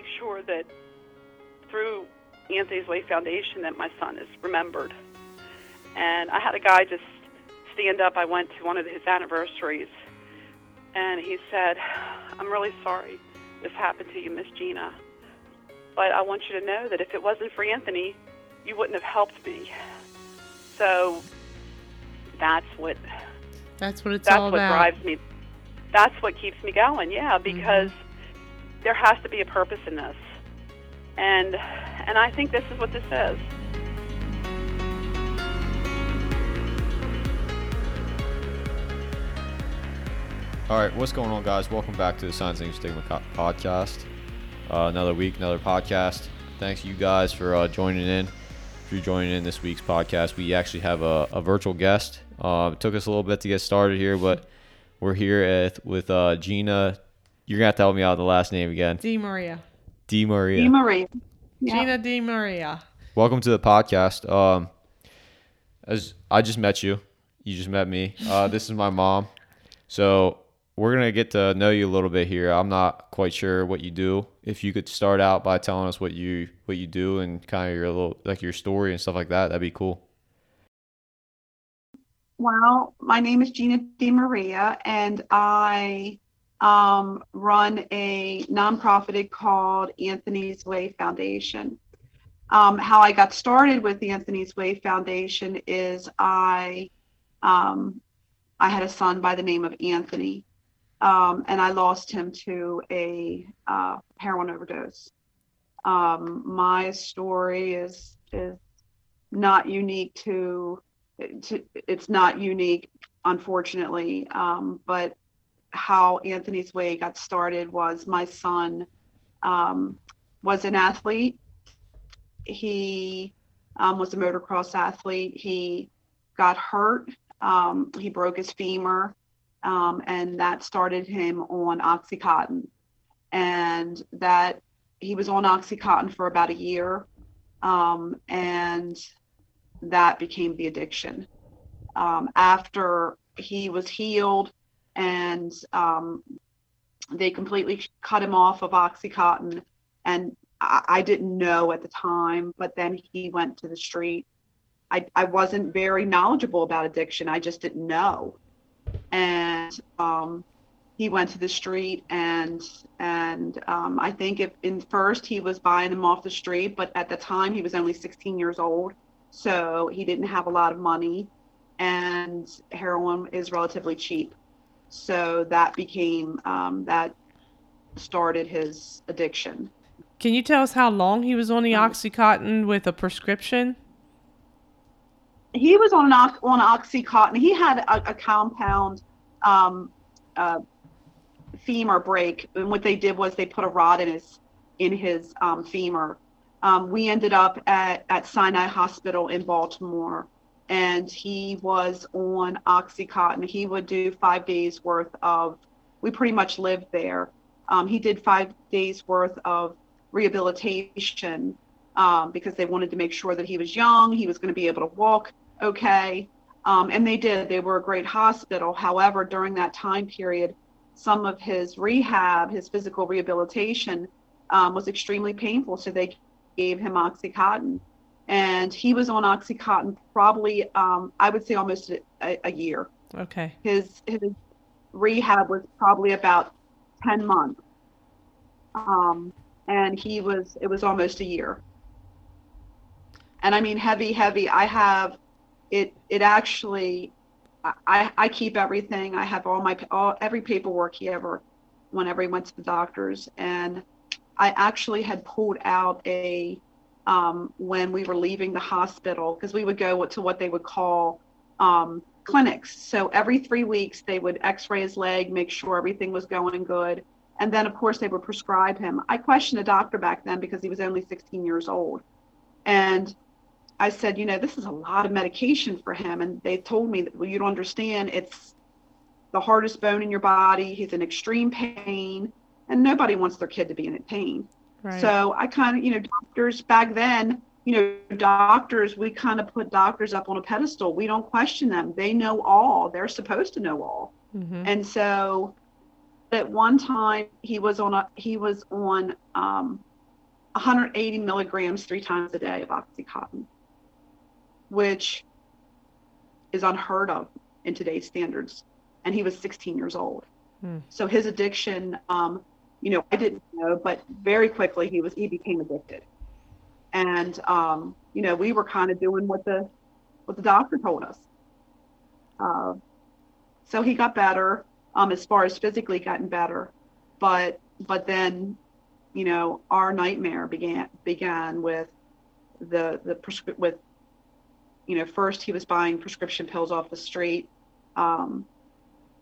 make sure that through Anthony's Way Foundation that my son is remembered. And I had a guy just stand up. I went to one of his anniversaries, and he said, "I'm really sorry this happened to you, Miss Gina, but I want you to know that if it wasn't for Anthony, you wouldn't have helped me." So that's what That's what it's that's all what about. drives me. That's what keeps me going. Yeah, because mm-hmm. There has to be a purpose in this, and and I think this is what this is. All right, what's going on, guys? Welcome back to the Science and Stigma podcast. Uh, another week, another podcast. Thanks you guys for uh, joining in. If you're joining in this week's podcast, we actually have a, a virtual guest. Uh, it took us a little bit to get started here, but we're here at, with uh, Gina. You're gonna have to help me out with the last name again. Di Maria. D Maria. Dee Marie. Yeah. Gina Di Maria. Welcome to the podcast. Um, as I just met you, you just met me. Uh, this is my mom. So we're gonna get to know you a little bit here. I'm not quite sure what you do. If you could start out by telling us what you what you do and kind of your little like your story and stuff like that, that'd be cool. Well, my name is Gina Di Maria, and I um, run a nonprofit called Anthony's Way Foundation. Um, how I got started with the Anthony's Way Foundation is I um, I had a son by the name of Anthony, um, and I lost him to a uh, heroin overdose. Um, my story is is not unique to to, it's not unique, unfortunately. Um, but how Anthony's Way got started was my son um, was an athlete. He um, was a motocross athlete. He got hurt. Um, he broke his femur, um, and that started him on OxyContin. And that he was on OxyContin for about a year. Um, and that became the addiction. Um, after he was healed and um, they completely cut him off of Oxycontin, and I, I didn't know at the time, but then he went to the street. I, I wasn't very knowledgeable about addiction, I just didn't know. And um, he went to the street and and um, I think if in first he was buying them off the street, but at the time he was only 16 years old so he didn't have a lot of money and heroin is relatively cheap so that became um, that started his addiction. Can you tell us how long he was on the Um, Oxycontin with a prescription? he was on an on oxycontin. He had a, a compound um, uh, femur break and what they did was they put a rod in his in his um, femur. Um, we ended up at, at sinai hospital in baltimore and he was on oxycontin. He would do five days worth of we pretty much lived there. Um, he did five days worth of rehabilitation um, because they wanted to make sure that he was young he was going to be able to walk okay. Um, and they did they were a great hospital. However during that time period some of his rehab his physical rehabilitation um, was extremely painful so they gave him oxycontin and he was on oxycontin probably um, i would say almost a, a year. Okay. his his rehab was probably about 10 months. Um, and he was it was almost a year. And i mean heavy heavy. I have it it actually i i keep everything. I have all my all every paperwork he ever whenever he went to the doctors. And i actually had pulled out a um, when we were leaving the hospital because we would go to what they would call um, clinics. So every three weeks, they would x ray his leg, make sure everything was going good. And then, of course, they would prescribe him. I questioned a doctor back then because he was only 16 years old. And I said, you know, this is a lot of medication for him. And they told me that, well, you don't understand. It's the hardest bone in your body. He's in extreme pain. And nobody wants their kid to be in pain. Right. So I kind of, you know, doctors back then, you know, doctors, we kind of put doctors up on a pedestal. We don't question them. They know all. They're supposed to know all. Mhm. And so at one time he was on a he was on um 180 milligrams three times a day of Oxycontin, which is unheard of in today's standards. And he was 16 years old. Hmm. So his addiction, um, you know, I didn't know, but very quickly he was he became addicted. And um, you know, we were kind of doing what the what the doctor told us. Uh, so he got better, um, as far as physically gotten better, but but then, you know, our nightmare began began with the the prescri- with you know first he was buying prescription pills off the street um,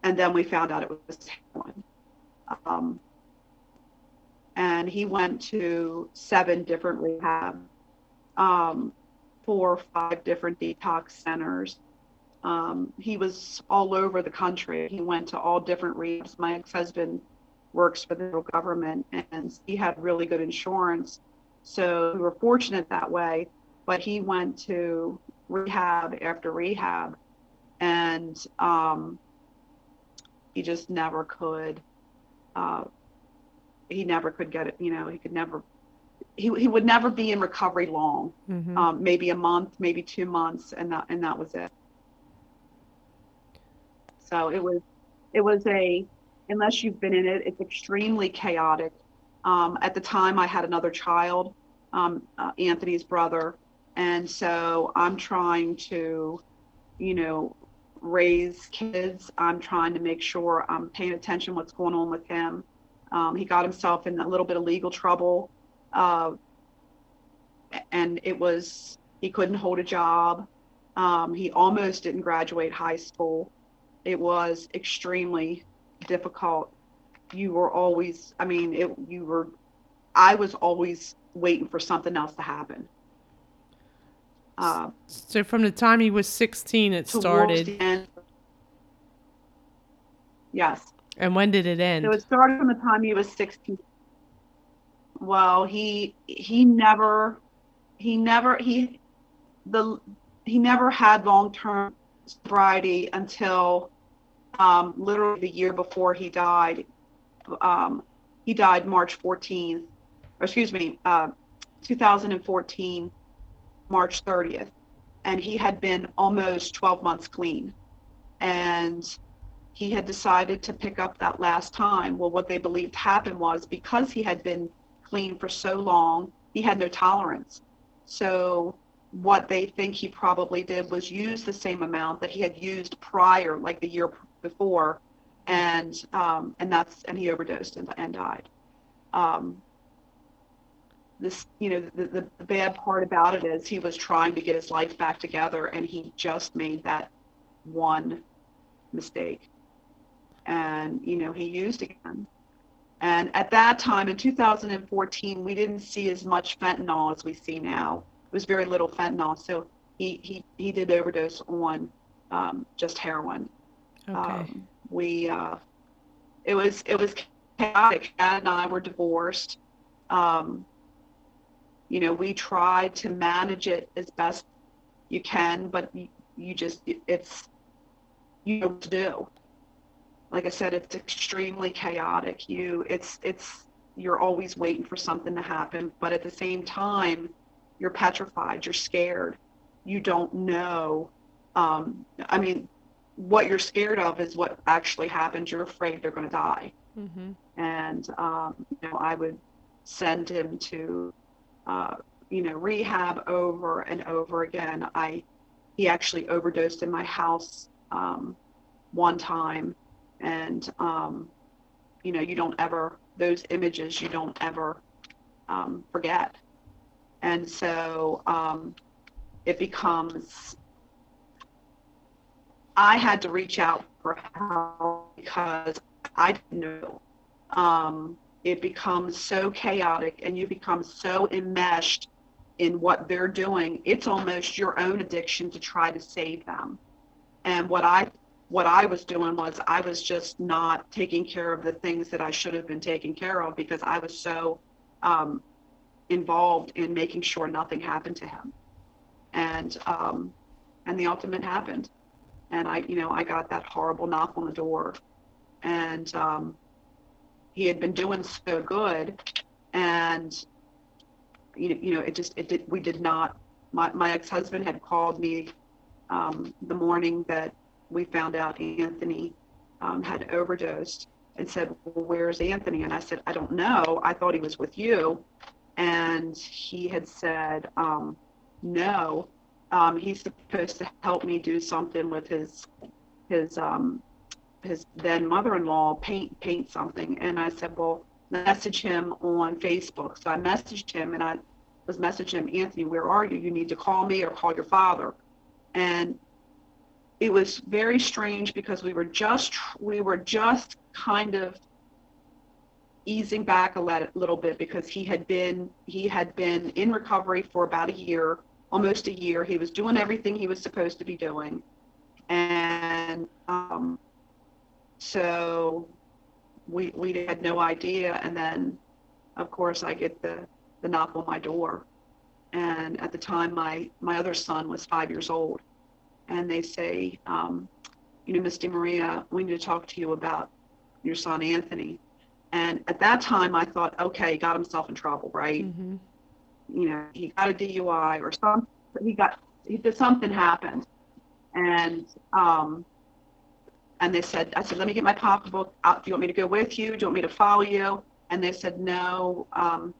and then we found out it was heroin um, and he went to seven different rehab um, four or five different detox centers. Um, he was all over the country. He went to all different rehabs. My ex-husband works for the federal government and he had really good insurance. So we were fortunate that way but he went to rehab after rehab and um, he just never could uh, he never could get it you know he could never he, he would never be in recovery long. Mhm. um, maybe a month maybe two months and that and that was it. So it was it was a unless you've been in it it's extremely chaotic. Um, at the time i had another child um, uh, anthony's brother and so i'm trying to you know raise kids. I'm trying to make sure i'm paying attention what's going on with him um, he got himself in a little bit of legal trouble uh, and it was he couldn't hold a job. Um, he almost didn't graduate high school. It was extremely difficult. You were always i mean it you were i was always waiting for something else to happen. Uh, So from the time he was 16, it started. end- yes And when did it end? So it started from the time he was 16. Well, he he never he never he the he never had long-term sobriety until um, literally the year before he died. Um, he died March 14th, or excuse me, uh, 2014, March 30th, and he had been almost 12 months clean, and he had decided to pick up that last time. Well, what they believed happened was because he had been clean for so long, he had no tolerance. So what they think he probably did was use the same amount that he had used prior, like the year before, and um, and that's and he overdosed and, and died. Um, this, you know, the, the, the bad part about it is he was trying to get his life back together, and he just made that one mistake and you know he used again. And at that time in 2014 we didn't see as much fentanyl as we see now. It was very little fentanyl so he he, he did overdose on um, just heroin. Okay. um, we uh, it was it was chaotic. Dad and i were divorced. Um, you know we tried to manage it as best you can but you, you just it's you know what to do like I said, it's extremely chaotic. You, it's, it's, you're always waiting for something to happen, but at the same time, you're petrified. You're scared. You don't know. Um, I mean, what you're scared of is what actually happens. You're afraid they're going to die. hmm And um, you know, I would send him to, uh, you know, rehab over and over again. I, he actually overdosed in my house um, one time and um, you know you don't ever those images you don't ever um, forget. And so um, it becomes i had to reach out for help because i didn't know. Um, it becomes so chaotic and you become so enmeshed in what they're doing. It's almost your own addiction to try to save them. And what i what I was doing was I was just not taking care of the things that I should have been taking care of because I was so um, involved in making sure nothing happened to him. And um, and the ultimate happened, and I you know I got that horrible knock on the door, and um, he had been doing so good, and you know, you know, it just it did. We did not. My my ex husband had called me um, the morning that we found out Anthony um, had overdosed and said, well, "Where's Anthony?" And I said, "I don't know. I thought he was with you." And he had said, um, "No, um, he's supposed to help me do something with his his um, his then mother-in-law paint paint something." And I said, "Well." Message him on Facebook. So I messaged him and I was messaging him, Anthony, where are you? You need to call me or call your father. And it was very strange because we were just we were just kind of easing back a little bit because he had been he had been in recovery for about a year almost a year. He was doing everything he was supposed to be doing. And um, so we we had no idea. And then of course i get the the knock on my door. And at the time my my other son was five years old and they say um, you know miss maria we need to talk to you about your son anthony. And at that time i thought okay he got himself in trouble right? Mm-hmm. you know he got a dui or something he got he did something happened. And um and they said i said let me get my pocketbook out. Do you want me to go with you? Do you want me to follow you? And they said no um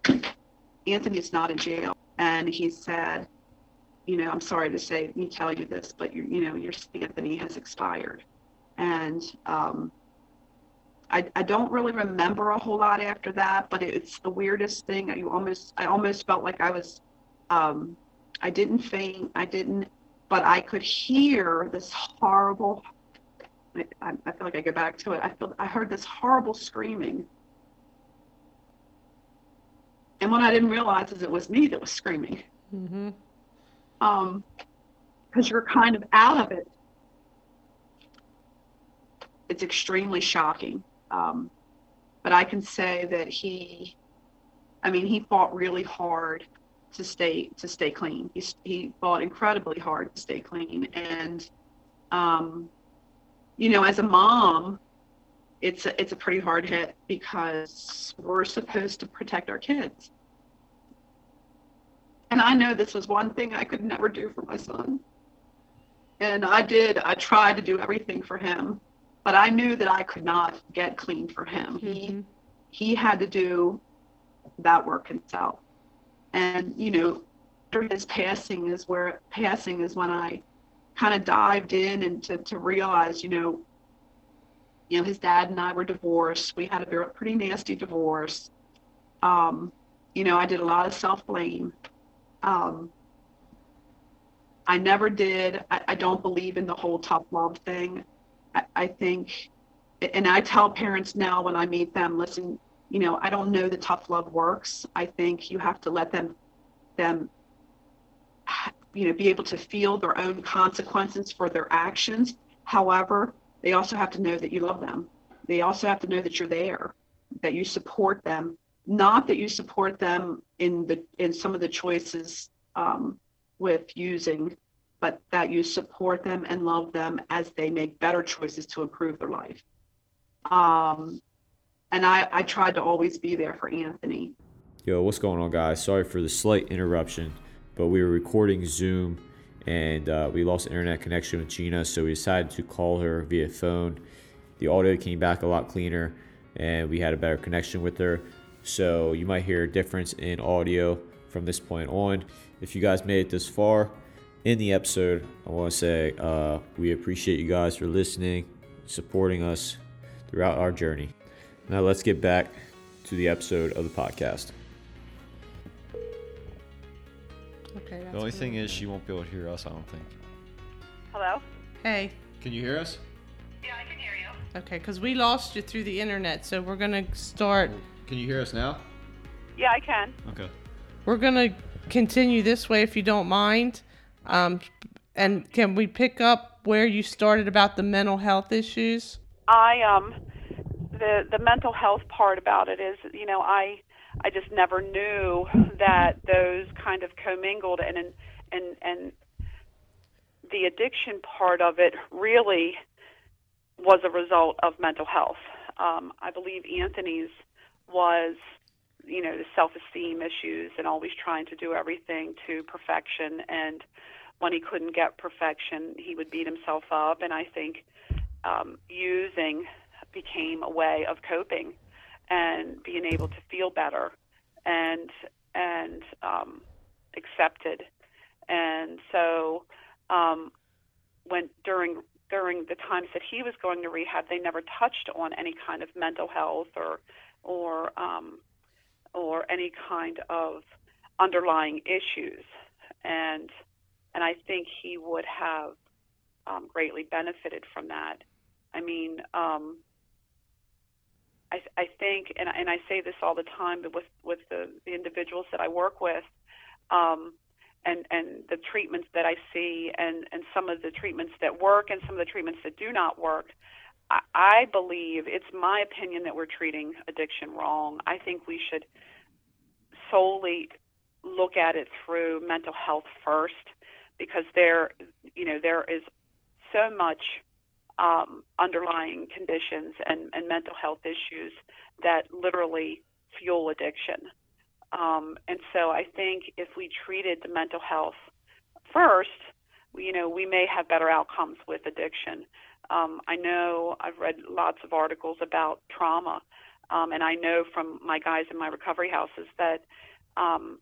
anthony's not in jail. And he said you know i'm sorry to say me tell you this but you you know your anthony has expired and um I, I don't really remember a whole lot after that, but it's the weirdest thing. You almost I almost felt like I was um, I didn't faint, I didn't, but I could hear this horrible. I, I feel like I go back to it. I feel I heard this horrible screaming, and what I didn't realize is it was me that was screaming. Mm-hmm. Um, because you're kind of out of it. It's extremely shocking. Um, but I can say that he, I mean, he fought really hard to stay to stay clean. He he fought incredibly hard to stay clean, and um, you know, as a mom, it's a, it's a pretty hard hit because we're supposed to protect our kids. And I know this was one thing I could never do for my son. And I did. I tried to do everything for him but I knew that I could not get clean for him. Mm-hmm. He he had to do that work himself. And you know, after his passing is where passing is when I kind of dived in and to, to realize, you know, you know, his dad and I were divorced. We had a very, pretty nasty divorce. Um, you know, I did a lot of self blame. Um, I never did. I, I don't believe in the whole tough love thing. I, think, and I tell parents now when I meet them, listen, you know, I don't know the tough love works. I think you have to let them, them, you know, be able to feel their own consequences for their actions. However, they also have to know that you love them. They also have to know that you're there, that you support them. Not that you support them in the in some of the choices um, with using but that you support them and love them as they make better choices to improve their life. Um, and I, I tried to always be there for Anthony. Yo, what's going on, guys? Sorry for the slight interruption, but we were recording Zoom and uh, we lost internet connection with Gina, so we decided to call her via phone. The audio came back a lot cleaner and we had a better connection with her. So you might hear a difference in audio from this point on. If you guys made it this far, in the episode, I want to say uh, we appreciate you guys for listening, supporting us throughout our journey. Now, let's get back to the episode of the podcast. Okay. The only thing is, she won't be able to hear us, I don't think. Hello? Hey. Can you hear us? Yeah, I can hear you. Okay, because we lost you through the internet, so we're gonna start. Can you hear us now? Yeah, I can. Okay. We're gonna continue this way if you don't mind. Um, and can we pick up where you started about the mental health issues? I um the the mental health part about it is you know I I just never knew that those kind of commingled and and and, and the addiction part of it really was a result of mental health. Um, I believe Anthony's was you know the self-esteem issues and always trying to do everything to perfection. And when he couldn't get perfection he would beat himself up. And i think um, using became a way of coping and being able to feel better and and um, accepted. And so um, when during during the times that he was going to rehab they never touched on any kind of mental health or or um, or any kind of underlying issues, and and I think he would have um, greatly benefited from that. I mean, um, I, I think, and, and I say this all the time, with with the, the individuals that I work with, um, and and the treatments that I see, and and some of the treatments that work, and some of the treatments that do not work. I believe it's my opinion that we're treating addiction wrong. I think we should solely look at it through mental health first because there you know there is so much um, underlying conditions and, and mental health issues that literally fuel addiction. Um, and so I think if we treated the mental health first, you know, we may have better outcomes with addiction. Um, I know I've read lots of articles about trauma, um, and I know from my guys in my recovery houses that, um,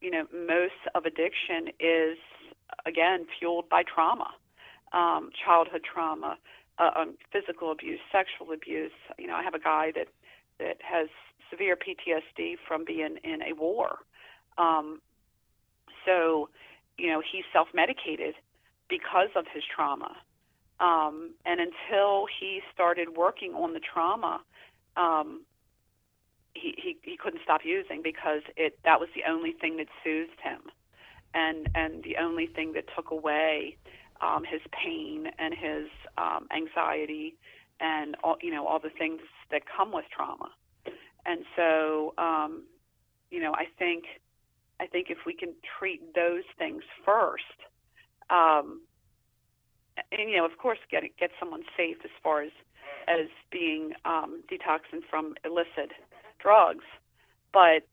you know, most of addiction is again fueled by trauma, um, childhood trauma, uh, um, physical abuse, sexual abuse. You know, I have a guy that that has severe PTSD from being in a war. Um, so, you know, he self-medicated because of his trauma. Um, and until he started working on the trauma, um, he, he he couldn't stop using because it that was the only thing that soothed him, and and the only thing that took away um, his pain and his um, anxiety and all you know all the things that come with trauma. And so, um, you know, I think I think if we can treat those things first, um, and you know, of course, get get someone safe as far as as being um, detoxing from illicit drugs, but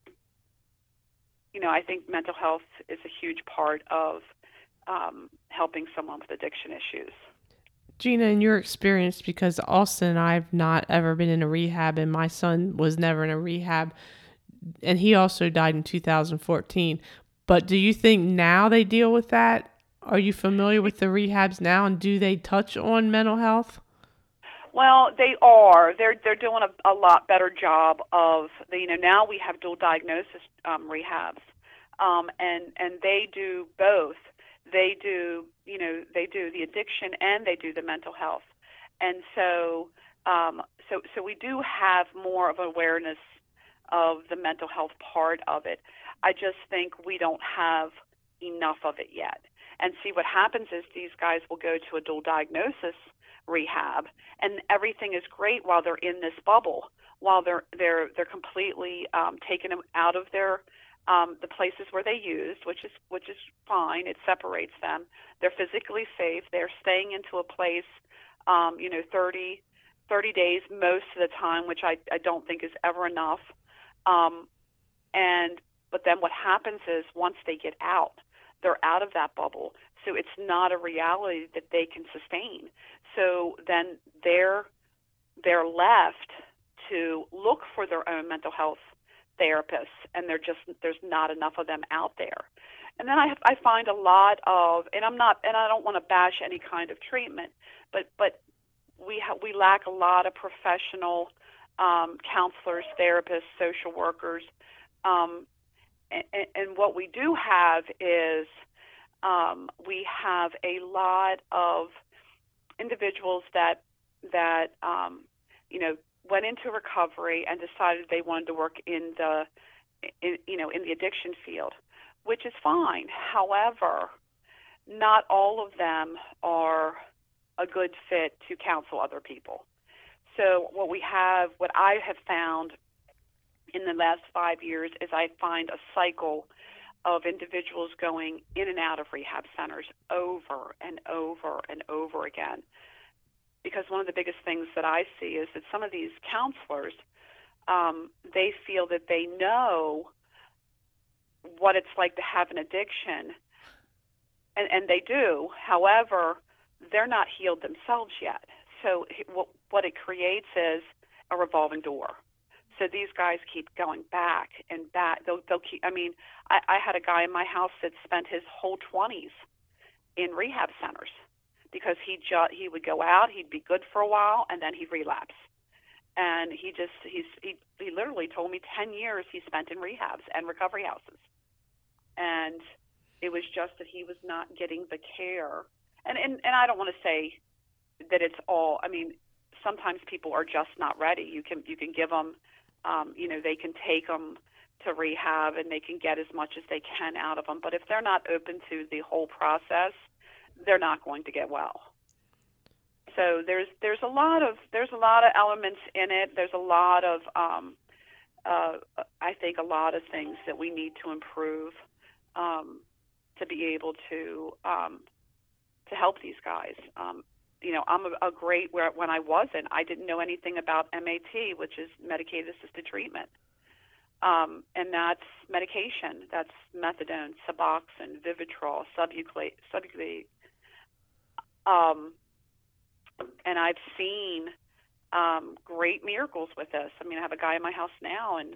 you know, I think mental health is a huge part of um, helping someone with addiction issues. Gina, in your experience, because Austin and I have not ever been in a rehab, and my son was never in a rehab, and he also died in 2014. But do you think now they deal with that are you familiar with the rehabs now, and do they touch on mental health? Well, they are. They're they're doing a, a lot better job of the, you know now we have dual diagnosis um, rehabs, um, and and they do both. They do you know they do the addiction and they do the mental health, and so um, so so we do have more of awareness of the mental health part of it. I just think we don't have enough of it yet. And see what happens is these guys will go to a dual diagnosis rehab, and everything is great while they're in this bubble, while they're they're they're completely um, taken out of their um, the places where they used, which is which is fine. It separates them. They're physically safe. They're staying into a place, um, you know, 30, 30 days most of the time, which I, I don't think is ever enough. Um, and but then what happens is once they get out, they're out of that bubble. So it's not a reality that they can sustain. So then they're they're left to look for their own mental health therapists, and they're just there's not enough of them out there. And then I I find a lot of, and I'm not, and I don't want to bash any kind of treatment, but but we ha- we lack a lot of professional um, counselors, therapists, social workers, um, and, and what we do have is um, we have a lot of individuals that that um, you know went into recovery and decided they wanted to work in the in, you know in the addiction field, which is fine. However, not all of them are a good fit to counsel other people. So what we have, what I have found in the last five years is I find a cycle of individuals going in and out of rehab centers over and over and over again. Because one of the biggest things that I see is that some of these counselors, um, they feel that they know what it's like to have an addiction, and, and they do. However, they're not healed themselves yet. So what, what it creates is a revolving door. So these guys keep going back and back. They'll, they'll keep. I mean, I, I had a guy in my house that spent his whole 20s in rehab centers because he ju- he would go out, he'd be good for a while, and then he'd relapse. And he just he's he he literally told me 10 years he spent in rehabs and recovery houses, and it was just that he was not getting the care. And and and I don't want to say that it's all. I mean, sometimes people are just not ready. You can you can give them, um, you know, they can take them to rehab and they can get as much as they can out of them. But if they're not open to the whole process, they're not going to get well. So there's there's a lot of there's a lot of elements in it. There's a lot of um, uh, I think a lot of things that we need to improve um, to be able to um, to help these guys. Um, you know, I'm a, a great where when I wasn't, I didn't know anything about MAT, which is medicated assisted treatment. Um, and that's medication. That's methadone, Suboxone, Vivitrol, Sublocade, Sublocade. Um, and I've seen um, great miracles with this. I mean, I have a guy in my house now, and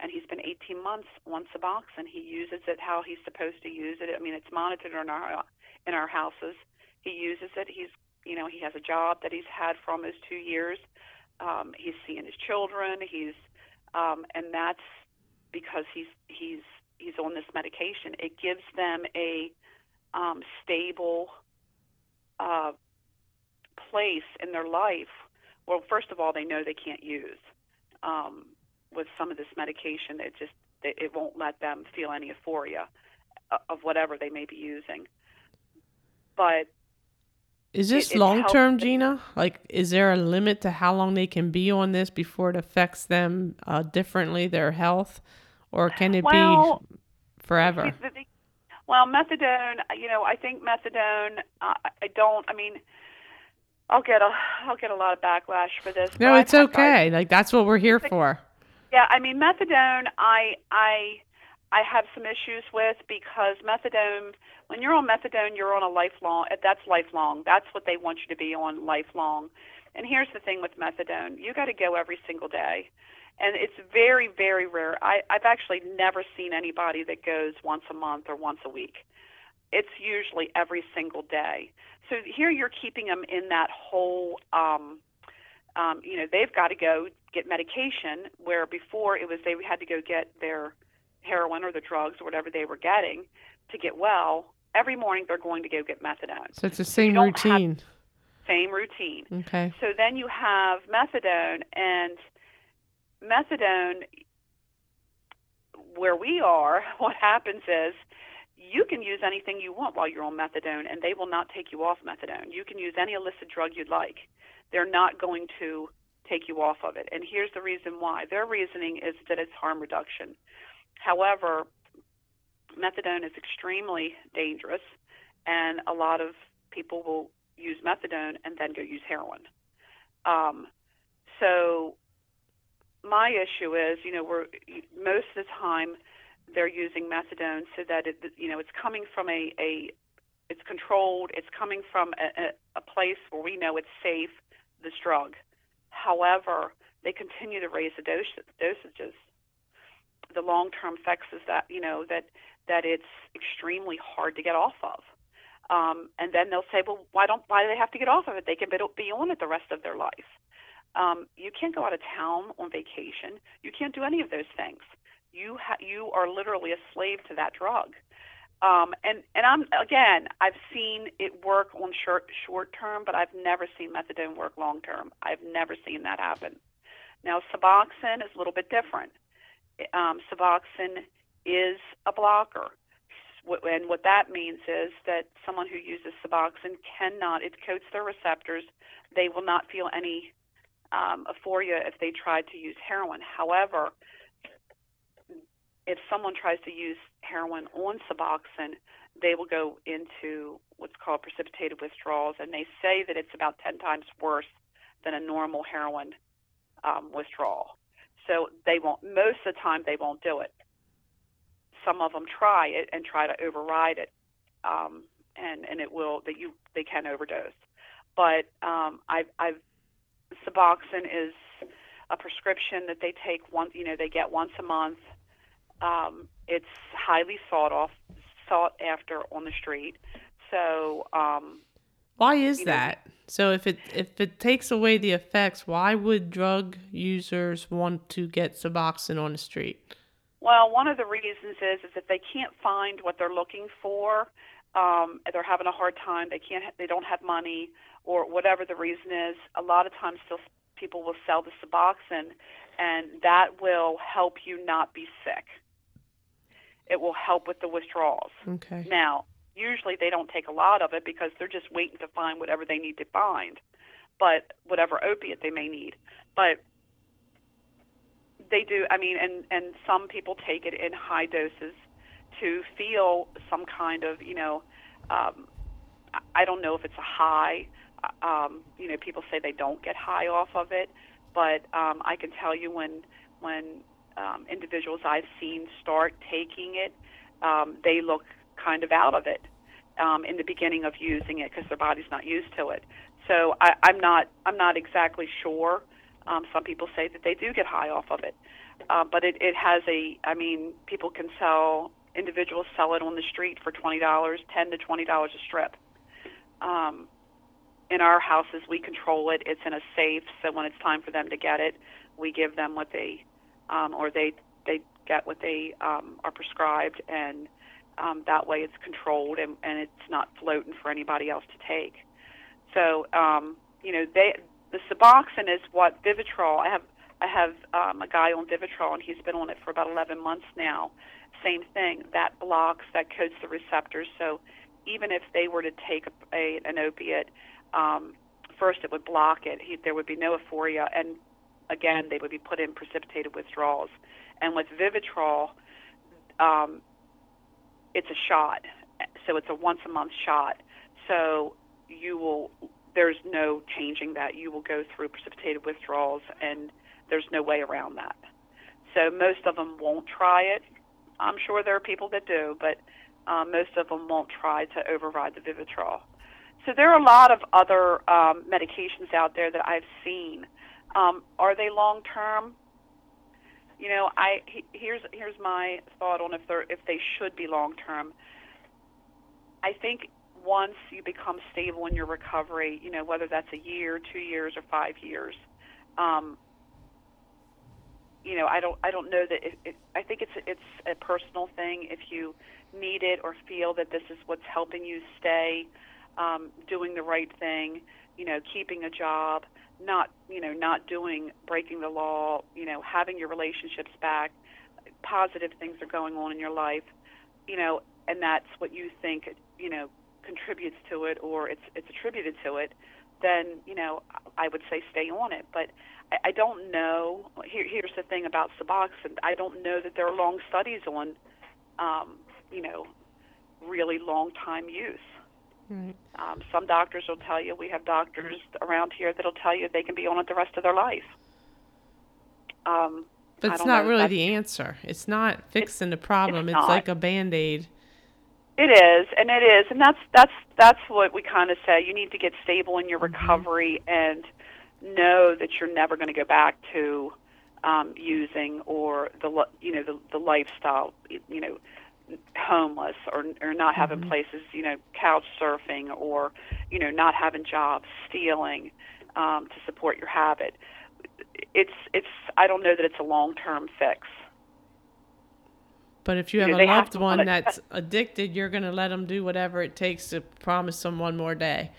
and he's been 18 months on Suboxone. He uses it how he's supposed to use it. I mean, it's monitored in our in our houses. He uses it. He's you know he has a job that he's had for almost two years. Um, he's seeing his children. He's um, and that's because he's he's he's on this medication. It gives them a um, stable uh, place in their life. Well, first of all, they know they can't use um, with some of this medication. It just it, it won't let them feel any euphoria of whatever they may be using. But is this long term, Gina? Like, is there a limit to how long they can be on this before it affects them uh, differently, their health, or can it well, be forever? Well, methadone, you know, I think methadone. Uh, I don't. I mean, I'll get a I'll get a lot of backlash for this. No, it's okay. like that's what we're here for. Yeah, I mean methadone. I I I have some issues with because methadone. When you're on methadone, you're on a lifelong. That's lifelong. That's what they want you to be on lifelong. And here's the thing with methadone: you got to go every single day, and it's very very rare. I I've actually never seen anybody that goes once a month or once a week. It's usually every single day. So here you're keeping them in that whole, um, um, you know, they've got to go get medication where before it was they had to go get their heroin or the drugs or whatever they were getting to get well. Every morning they're going to go get methadone. So it's the same routine. Same routine. Okay. So then you have methadone and methadone where we are, what happens is you can use anything you want while you're on methadone, and they will not take you off methadone. You can use any illicit drug you'd like. They're not going to take you off of it. And here's the reason why. Their reasoning is that it's harm reduction. However, methadone is extremely dangerous, and a lot of people will use methadone and then go use heroin. Um, so my issue is, you know, we're most of the time they're using methadone so that it, you know, it's coming from a, a it's controlled. It's coming from a, a place where we know it's safe. This drug. However, they continue to raise the dose, dosages. The long-term effects is that you know that that it's extremely hard to get off of. Um, and then they'll say, well, why don't why do they have to get off of it? They can be on it the rest of their life. Um, you can't go out of town on vacation. You can't do any of those things you ha- you are literally a slave to that drug. Um, and and I'm again, I've seen it work on short short term, but I've never seen methadone work long term. I've never seen that happen. Now, Suboxone is a little bit different. Um, Suboxone is a blocker, and what that means is that someone who uses Suboxone cannot. It coats their receptors. They will not feel any um, euphoria if they try to use heroin. However, if someone tries to use heroin on Suboxone, they will go into what's called precipitated withdrawals, and they say that it's about 10 times worse than a normal heroin um, withdrawal. So they won't. Most of the time, they won't do it. Some of them try it and try to override it, um, and and it will that you they can overdose. But um, I've I've Suboxone is a prescription that they take once. You know, they get once a month. Um, it's highly sought off, sought after on the street. So um, why is you know, that? So if it if it takes away the effects, why would drug users want to get Suboxone on the street? Well, one of the reasons is is if they can't find what they're looking for, um, they're having a hard time. They can't. They don't have money, or whatever the reason is. A lot of times, still people will sell the Suboxone, and that will help you not be sick. It will help with the withdrawals. Okay. Now, usually they don't take a lot of it because they're just waiting to find whatever they need to find, but whatever opiate they may need. But they do. I mean, and and some people take it in high doses to feel some kind of, you know, um, I don't know if it's a high. Um, you know, people say they don't get high off of it, but um, I can tell you when when um, individuals I've seen start taking it, um, they look kind of out of it um, in the beginning of using it because their body's not used to it. So I, I'm not I'm not exactly sure. Um, some people say that they do get high off of it, uh, but it, it has a. I mean, people can sell individuals sell it on the street for twenty dollars, ten to twenty dollars a strip. Um, in our houses, we control it. It's in a safe, so when it's time for them to get it, we give them what they, um, or they they get what they um, are prescribed, and um, that way it's controlled and, and it's not floating for anybody else to take. So, um, you know, they, the Suboxone is what Vivitrol. I have I have um, a guy on Vivitrol, and he's been on it for about 11 months now. Same thing. That blocks, that coats the receptors. So even if they were to take a, a, an opiate, um, first it would block it. He, there would be no euphoria, and again, they would be put in precipitated withdrawals. And with Vivitrol, um, it's a shot, so it's a once a month shot. So you will there's no changing that. You will go through precipitated withdrawals, and there's no way around that. So most of them won't try it. I'm sure there are people that do, but um, most of them won't try to override the Vivitrol. So there are a lot of other um, medications out there that I've seen. Um, are they long term? You know, I here's here's my thought on if they're if they should be long term. I think once you become stable in your recovery, you know, whether that's a year, two years, or five years, um, you know, I don't I don't know that it, it, I think it's it's a personal thing. If you need it or feel that this is what's helping you stay um, doing the right thing, you know, keeping a job, not you know not doing breaking the law you know having your relationships back positive things are going on in your life you know and that's what you think you know contributes to it or it's it's attributed to it then you know I would say stay on it. But I, I don't know here here's the thing about Suboxone I don't know that there are long studies on um, you know really long time use Right. Um, some doctors will tell you, we have doctors around here that'll tell you they can be on it the rest of their life. Um, but it's not really the answer. It's not fixing the problem. It's, it's like a band aid. It is, and it is, and that's that's that's what we kind of say. You need to get stable in your Mm-hmm. recovery and know that you're never going to go back to um, using or the you know the the lifestyle you know homeless or or not having Mhm. places, you know, couch surfing or you know not having jobs, stealing um, to support your habit. It's it's I don't know that it's a long term fix. But if you have Because a they have loved one wanna- that's addicted, you're going to let them do whatever it takes to promise them one more day.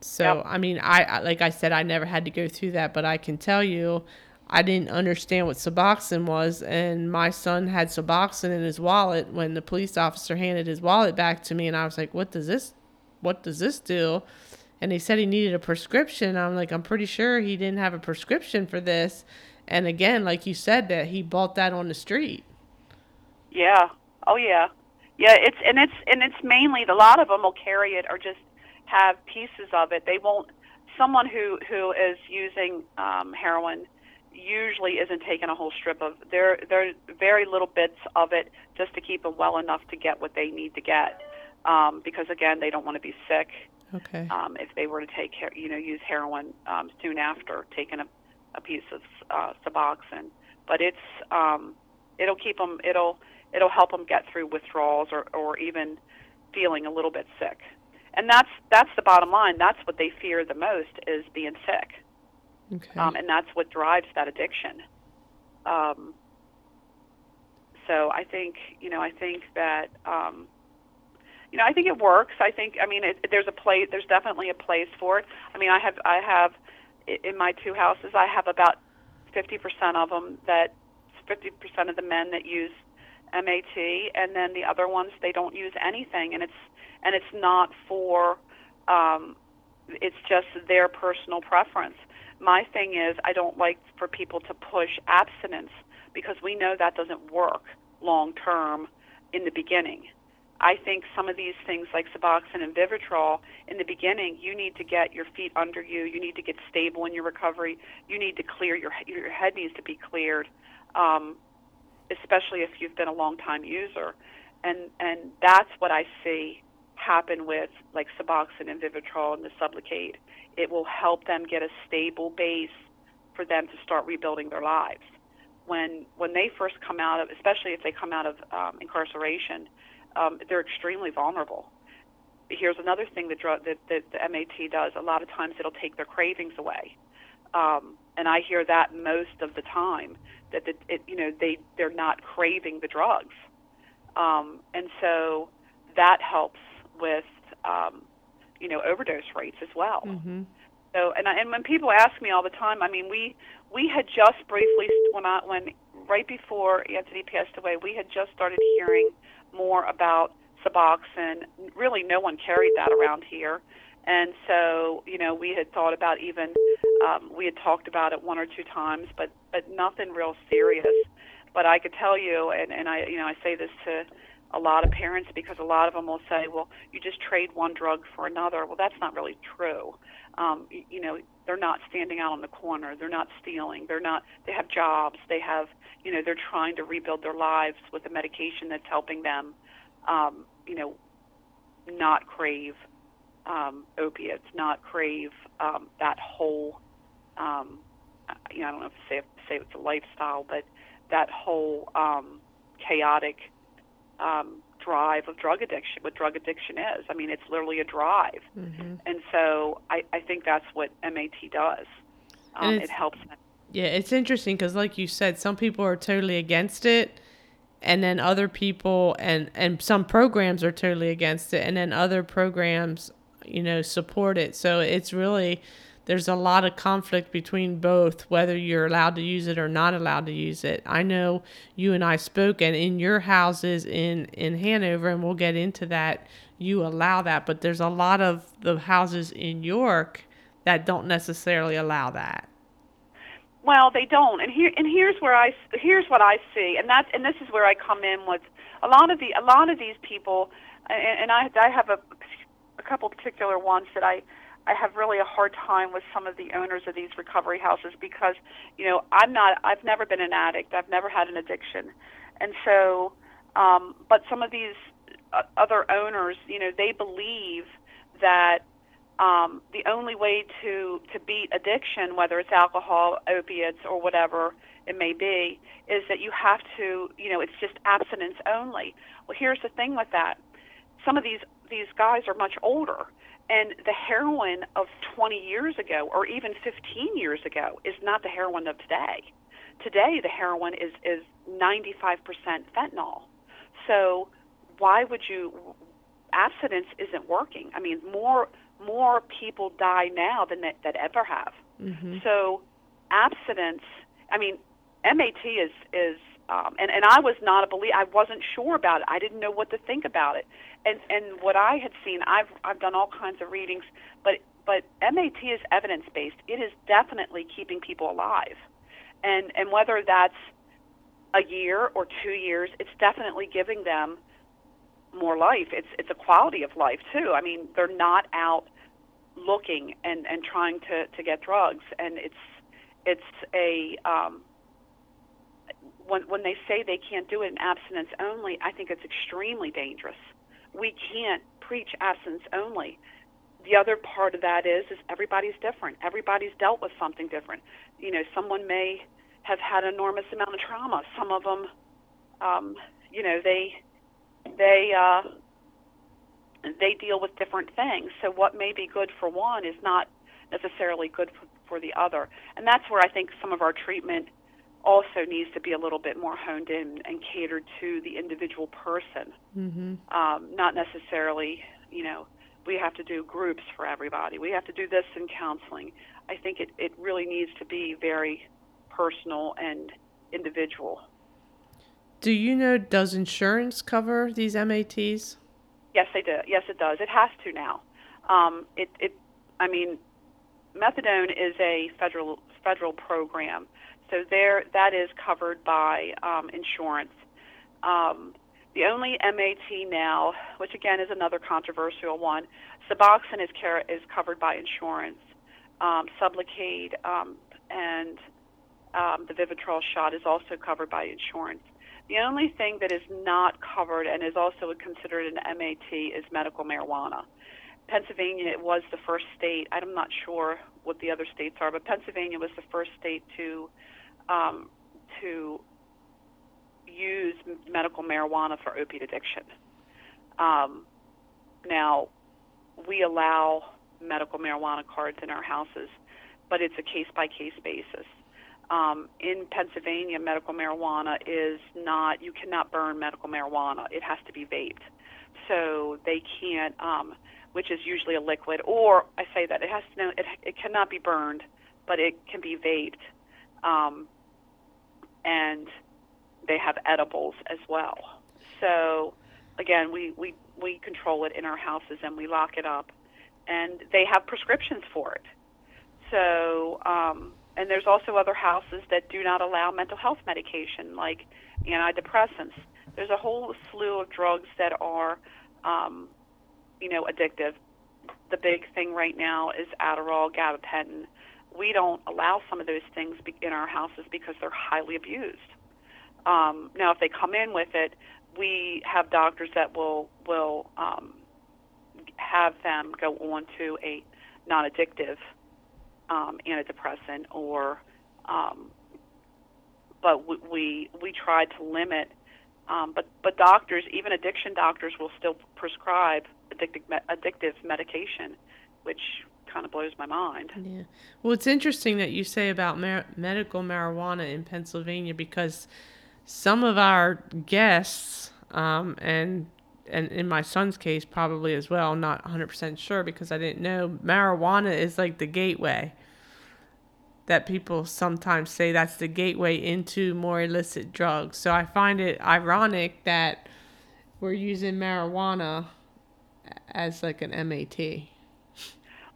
So, Yep. I mean, I- like I said, I never had to go through that, but I can tell you, I didn't understand what Suboxone was, and my son had Suboxone in his wallet when the police officer handed his wallet back to me, and I was like, "What does this? What does this do?" And he said he needed a prescription. I'm like, I'm pretty sure he didn't have a prescription for this. And again, like you said, that he bought that on the street. Yeah. Oh yeah. Yeah. It's and it's and it's mainly a lot of them will carry it or just have pieces of it. They won't. Someone who who is using um, heroin, usually isn't taking a whole strip of. There, there are very little bits of it just to keep them well enough to get what they need to get. Um, because again, they don't want to be sick. Okay. Um, if they were to take, you know, use heroin um, soon after taking a, a piece of uh, Suboxone, but it's um, it'll keep them. It'll it'll help them get through withdrawals or, or even feeling a little bit sick. And that's that's the bottom line. That's what they fear the most is being sick, Okay. um, and that's what drives that addiction. Um, so I think you know I think that um, you know I think it works. I think I mean it, there's a place there's definitely a place for it. I mean I have I have in my two houses I have about 50% of them that 50% of the men that use MAT, and then the other ones they don't use anything, and it's and it's not for um, it's just their personal preference. My thing is I don't like for people to push abstinence because we know that doesn't work long term in the beginning. I think some of these things like Suboxone and Vivitrol, in the beginning, you need to get your feet under you. You need to get stable in your recovery. You need to clear your your head needs to be cleared, um, especially if you've been a long time user, and and that's what I see happen with like Suboxone and Vivitrol and the Sublocade. It will help them get a stable base for them to start rebuilding their lives. When when they first come out of, especially if they come out of um, incarceration, um, they're extremely vulnerable. Here's another thing that, drug, that, that the MAT does. A lot of times it'll take their cravings away, um, and I hear that most of the time that the, it, you know they they're not craving the drugs, um, and so that helps with um, you know overdose rates as well. Mm-hmm. So, and I, and when people ask me all the time, I mean, we we had just briefly when I when right before Anthony passed away, we had just started hearing more about Suboxone. Really, no one carried that around here, and so you know we had thought about even um, we had talked about it one or two times, but but nothing real serious. But I could tell you, and and I you know I say this to a lot of parents because a lot of them will say, well, you just trade one drug for another. Well, that's not really true. Um, you, you know, they're not standing out on the corner. They're not stealing. They're not. They have jobs. They have. You know, they're trying to rebuild their lives with a medication that's helping them. Um, you know, not crave um, opiates, not crave um, that whole. Um, you know, I don't know if to say say it's a lifestyle, but that whole um, chaotic um, drive of drug addiction, what drug addiction is. I mean, it's literally a drive. Mm-hmm. And so I, I think that's what MAT does. Um, it helps them. Yeah, it's interesting because, like you said, some people are totally against it, and then other people and and some programs are totally against it, and then other programs, you know, support it. So it's really there's a lot of conflict between both, whether you're allowed to use it or not allowed to use it. I know you and I spoke, and in your houses in in Hanover, and we'll get into that. You allow that, but there's a lot of the houses in York that don't necessarily allow that. Well, they don't, and here and here's where I here's what I see, and that's and this is where I come in with a lot of the a lot of these people, and, and I I have a a couple particular ones that I I have really a hard time with some of the owners of these recovery houses because you know I'm not I've never been an addict. I've never had an addiction, and so um, but some of these uh, other owners you know they believe that um, the only way to to beat addiction, whether it's alcohol, opiates, or whatever it may be, is that you have to, you know, it's just abstinence only. Well, here's the thing with that: some of these these guys are much older, and the heroin of 20 years ago, or even 15 years ago, is not the heroin of today. Today, the heroin is is 95% fentanyl. So why would you? Abstinence isn't working. I mean, more more people die now than that, that ever have. Mm-hmm. So abstinence, I mean, MAT is is um, and and I was not a believer. I wasn't sure about it. I didn't know what to think about it. And and what I had seen, I've I've done all kinds of readings, but but MAT is evidence based. It is definitely keeping people alive, and and whether that's a year or two years, it's definitely giving them more life. It's it's a quality of life too. I mean, they're not out looking and and trying to to get drugs, and it's it's a um, when when they say they can't do it in abstinence only, I think it's extremely dangerous. We can't preach abstinence only. The other part of that is is everybody's different. Everybody's dealt with something different. You know, someone may have had an enormous amount of trauma. Some of them, um, you know, they they uh, they deal with different things. So what may be good for one is not necessarily good for, for the other. And that's where I think some of our treatment also needs to be a little bit more honed in and catered to the individual person. Mm-hmm. Um, not necessarily, you know, we have to do groups for everybody. We have to do this in counseling. I think it, it really needs to be very personal and individual. Do you know, does insurance cover these MATs? Yes, they do. Yes, it does. It has to now. Um, it, it, I mean, methadone is a federal federal program, so there that is covered by um, insurance. Um, the only MAT now, which again is another controversial one, Suboxone is, car- is covered by insurance. Um, Sublocade um, and um, the Vivitrol shot is also covered by insurance. The only thing that is not covered and is also considered an MAT is medical marijuana. Pennsylvania was the first state. I'm not sure what the other states are, but Pennsylvania was the first state to um, to use medical marijuana for opiate addiction. Um, now, we allow medical marijuana cards in our houses, but it's a case by case basis. Um, in Pennsylvania, medical marijuana is not, you cannot burn medical marijuana. It has to be vaped. So they can't, um, which is usually a liquid, or I say that it has to it, it cannot be burned, but it can be vaped. Um, and they have edibles as well. So again, we, we, we control it in our houses and we lock it up. And they have prescriptions for it. So, um, and there's also other houses that do not allow mental health medication, like antidepressants. There's a whole slew of drugs that are, um, you know, addictive. The big thing right now is Adderall, gabapentin. We don't allow some of those things in our houses because they're highly abused. Um, now, if they come in with it, we have doctors that will will um, have them go on to a non-addictive um, antidepressant or um, but we, we we try to limit um, but but doctors even addiction doctors will still prescribe addictive addictive medication which kind of blows my mind. Yeah. Well it's interesting that you say about mar- medical marijuana in Pennsylvania because some of our guests um, and and in my son's case probably as well not 100% sure because i didn't know marijuana is like the gateway that people sometimes say that's the gateway into more illicit drugs. So i find it ironic that we're using marijuana as like an mat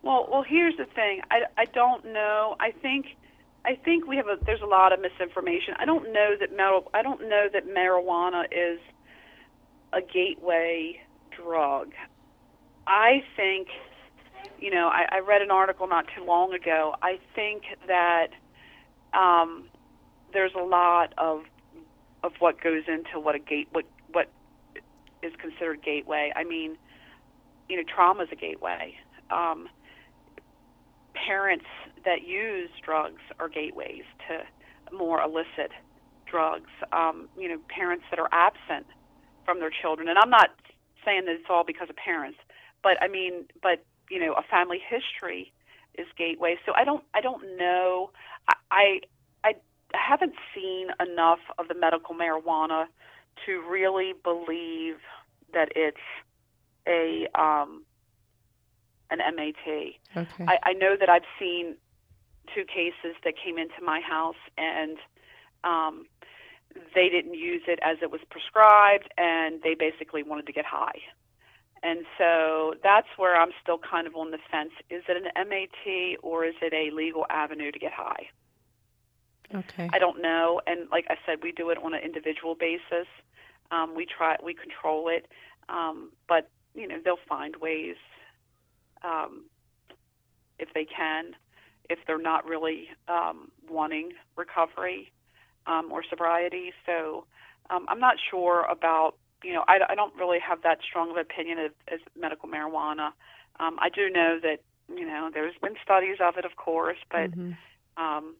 well well here's the thing i, I don't know i think I think we have a there's a lot of misinformation. I don't know that mar- I don't know that marijuana is a gateway drug. I think, you know, I, I read an article not too long ago. I think that um, there's a lot of of what goes into what a gate what what is considered gateway. I mean, you know, trauma is a gateway. Um, parents that use drugs are gateways to more illicit drugs. Um, you know, parents that are absent from their children. And I'm not saying that it's all because of parents, but I mean, but you know, a family history is gateway. So I don't, I don't know. I, I, I haven't seen enough of the medical marijuana to really believe that it's a um, an MAT. Okay. I, I know that I've seen two cases that came into my house and um, they didn't use it as it was prescribed and they basically wanted to get high. And so that's where I'm still kind of on the fence. Is it an MAT or is it a legal avenue to get high? Okay. I don't know. And like I said, we do it on an individual basis. Um, we try, we control it, um, but you know they'll find ways um, if they can if they're not really um, wanting recovery um, or sobriety. So um, I'm not sure about, you know, I, I don't really have that strong of opinion as, as medical marijuana. Um, I do know that, you know, there's been studies of it, of course, but Mhm. um,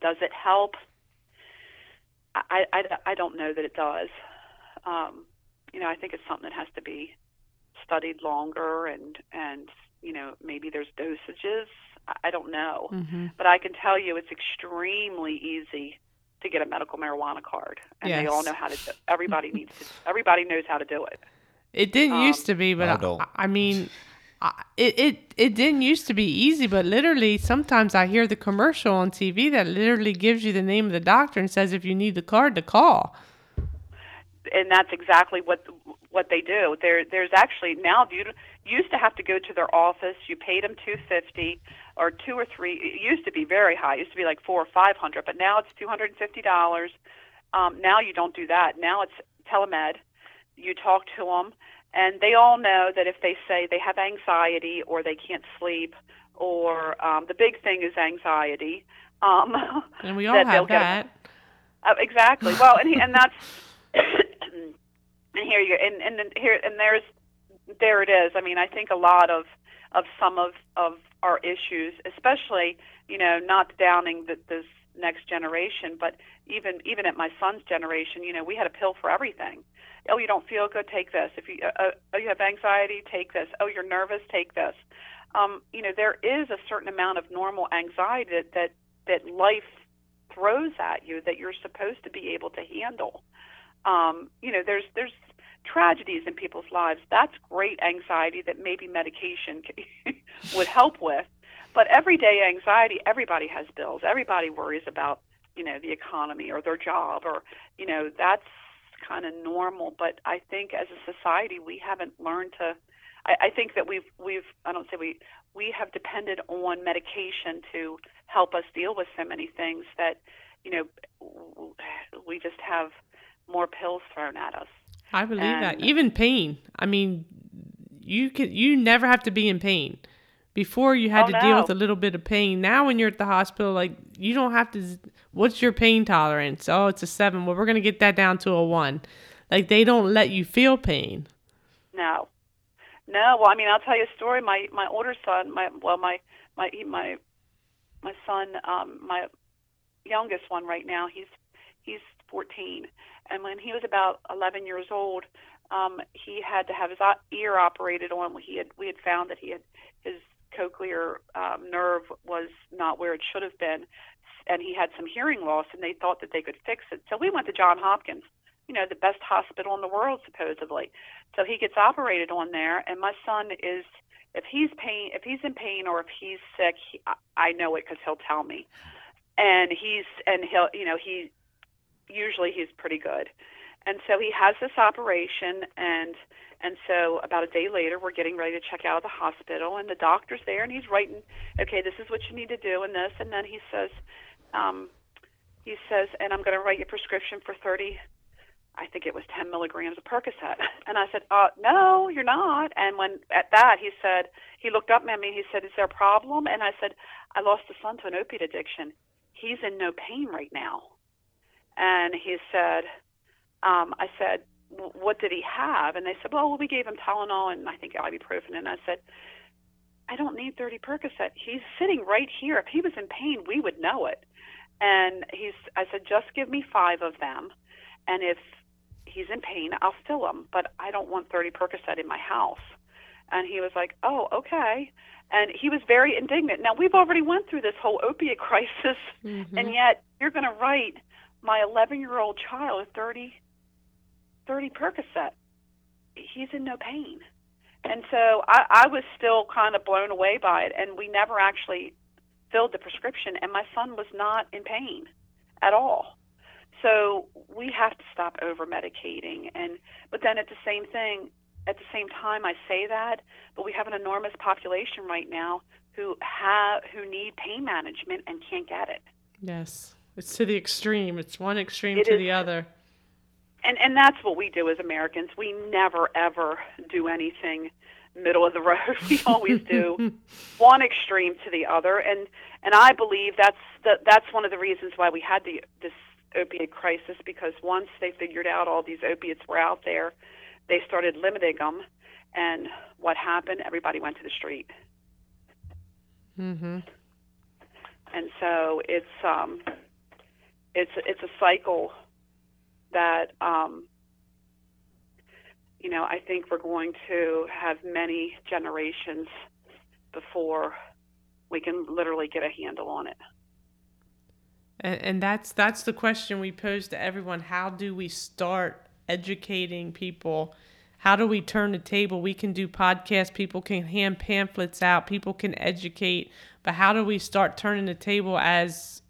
does it help? I, I, I don't know that it does. Um, you know, I think it's something that has to be studied longer and, and you know, maybe there's dosages. I, I don't know. Mhm. But I can tell you it's extremely easy to get a medical marijuana card. And they all know how to do Everybody needs to, everybody knows how to do it. It didn't Um, used to be, but I I, don't. I mean, I, it, it it didn't used to be easy. But literally, sometimes I hear the commercial on TV that literally gives you the name of the doctor and says if you need the card to call. And that's exactly what what they do. There, there's actually now you you used to have to go to their office. You paid them two fifty or two or three. It used to be very high. It used to be like four or five hundred, but now it's two hundred and fifty dollars. Um, now you don't do that. Now it's telemed. You talk to them, and they all know that if they say they have anxiety or they can't sleep, or um, the big thing is anxiety. Um, And we all that have a- that. uh, exactly. Well, and he, and that's and here you go. And and here and there's there it is. I mean, I think a lot of of some of of our issues, especially you know, not downing the, this next generation, but even even at my son's generation, you know, we had a pill for everything. Oh, you don't feel good? Take this. If you uh, uh, oh you have anxiety, take this. Oh, you're nervous, take this. Um, you know, there is a certain amount of normal anxiety that that, that life throws at you that you're supposed to be able to handle. Um, you know, there's there's tragedies in people's lives. That's great anxiety that maybe medication would help with. But everyday anxiety, everybody has bills. Everybody worries about, you know, the economy or their job or, you know, that's kind of normal. But I think as a society, we haven't learned to. I, I think that we've we've I don't say we we have depended on medication to help us deal with so many things that, you know, we just have more pills thrown at us. I believe that. Even pain. I mean, you could you never have to be in pain. Before you had Oh, to deal with a little bit of pain. Now when you're at the hospital, like you don't have to. What's your pain tolerance? Oh, it's a seven. Well, we're gonna get that down to a one. Like they don't let you feel pain. No, no. Well, I mean, I'll tell you a story. My my older son, my well, my my my my son, um, my youngest one right now. He's he's 14, and when he was about 11 years old, um, he had to have his ear operated on. He had we had found that he had his cochlear um, nerve was not where it should have been, and he had some hearing loss, and they thought that they could fix it. So we went to John Hopkins, you know, the best hospital in the world supposedly. So he gets operated on there, and my son is, if he's pain, if he's in pain or if he's sick, he, I, I know it because he'll tell me, and he's and he'll, you know, he usually he's pretty good, and so he has this operation, and and so about a day later, we're getting ready to check out of the hospital, and the doctor's there, and he's writing, okay, this is what you need to do, and this, and then he says, um, he says, and I'm going to write you a prescription for 30 I think it was 10 milligrams of Percocet. And I said, uh, no, you're not. And when at that, he said, he looked up at me and he said, is there a problem? And I said, I lost a son to an opiate addiction. He's in no pain right now. And he said, um, I said, what did he have? And they said, well, we gave him Tylenol and I think ibuprofen. And I said, I don't need 30 Percocet. He's sitting right here. If he was in pain, we would know it. And he's, I said, just give me five of them. And if he's in pain, I'll fill him, but I don't want 30 Percocet in my house. And he was like, oh, okay. And he was very indignant. Now, we've already went through this whole opiate crisis, Mhm. and yet you're going to write my 11 year old child 30, 30 Percocet. He's in no pain. And so I, I was still kind of blown away by it, and we never actually filled the prescription, and my son was not in pain at all. So we have to stop over medicating, and but then at the same thing, at the same time, I say that, but we have an enormous population right now who have who need pain management and can't get it. Yes, it's to the extreme. It's one extreme It to is. the other. and and that's what we do as Americans. We never ever do anything middle of the road. We always do one extreme to the other, and and I believe that's the, that's one of the reasons why we had the this opiate crisis because once they figured out all these opiates were out there, they started limiting them, and what happened? Everybody went to the street. Mhm. and so it's um it's it's a cycle that um you know I think we're going to have many generations before we can literally get a handle on it. And, and that's that's the question we pose to everyone. How do we start educating people? How do we turn the table? We can do podcasts, people can hand pamphlets out, people can educate, but how do we start turning the table as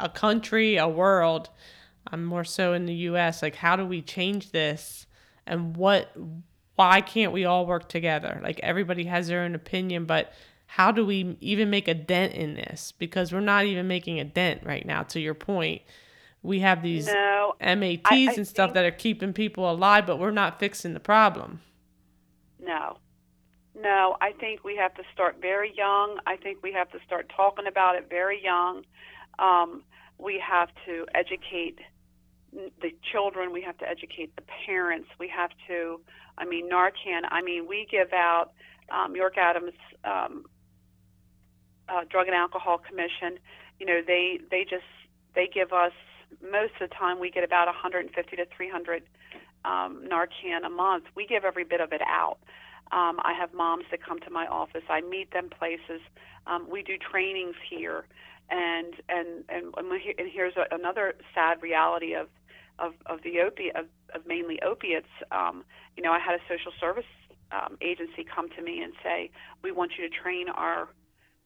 a country, a world? I'm more so in the US. Like how do we change this? And what why can't we all work together? Like everybody has their own opinion, but how do we even make a dent in this? Because we're not even making a dent right now, to your point. We have these No, MATs I- I and stuff that are keeping people alive, but we're not fixing the problem. no. No, I think we have to start very young. I think we have to start talking about it very young. Um, we have to educate the children. We have to educate the parents. We have to, I mean, Narcan. I mean, we give out um, York Adams um, uh, Drug and Alcohol Commission. You know, they they just they give us most of the time we get about 150 to 300 um, Narcan a month. We give every bit of it out. Um, I have moms that come to my office. I meet them places. Um, we do trainings here, and and and and, here's a, another sad reality of of of the opiate of, of mainly opiates. Um, you know, I had a social service um, agency come to me and say, "We want you to train our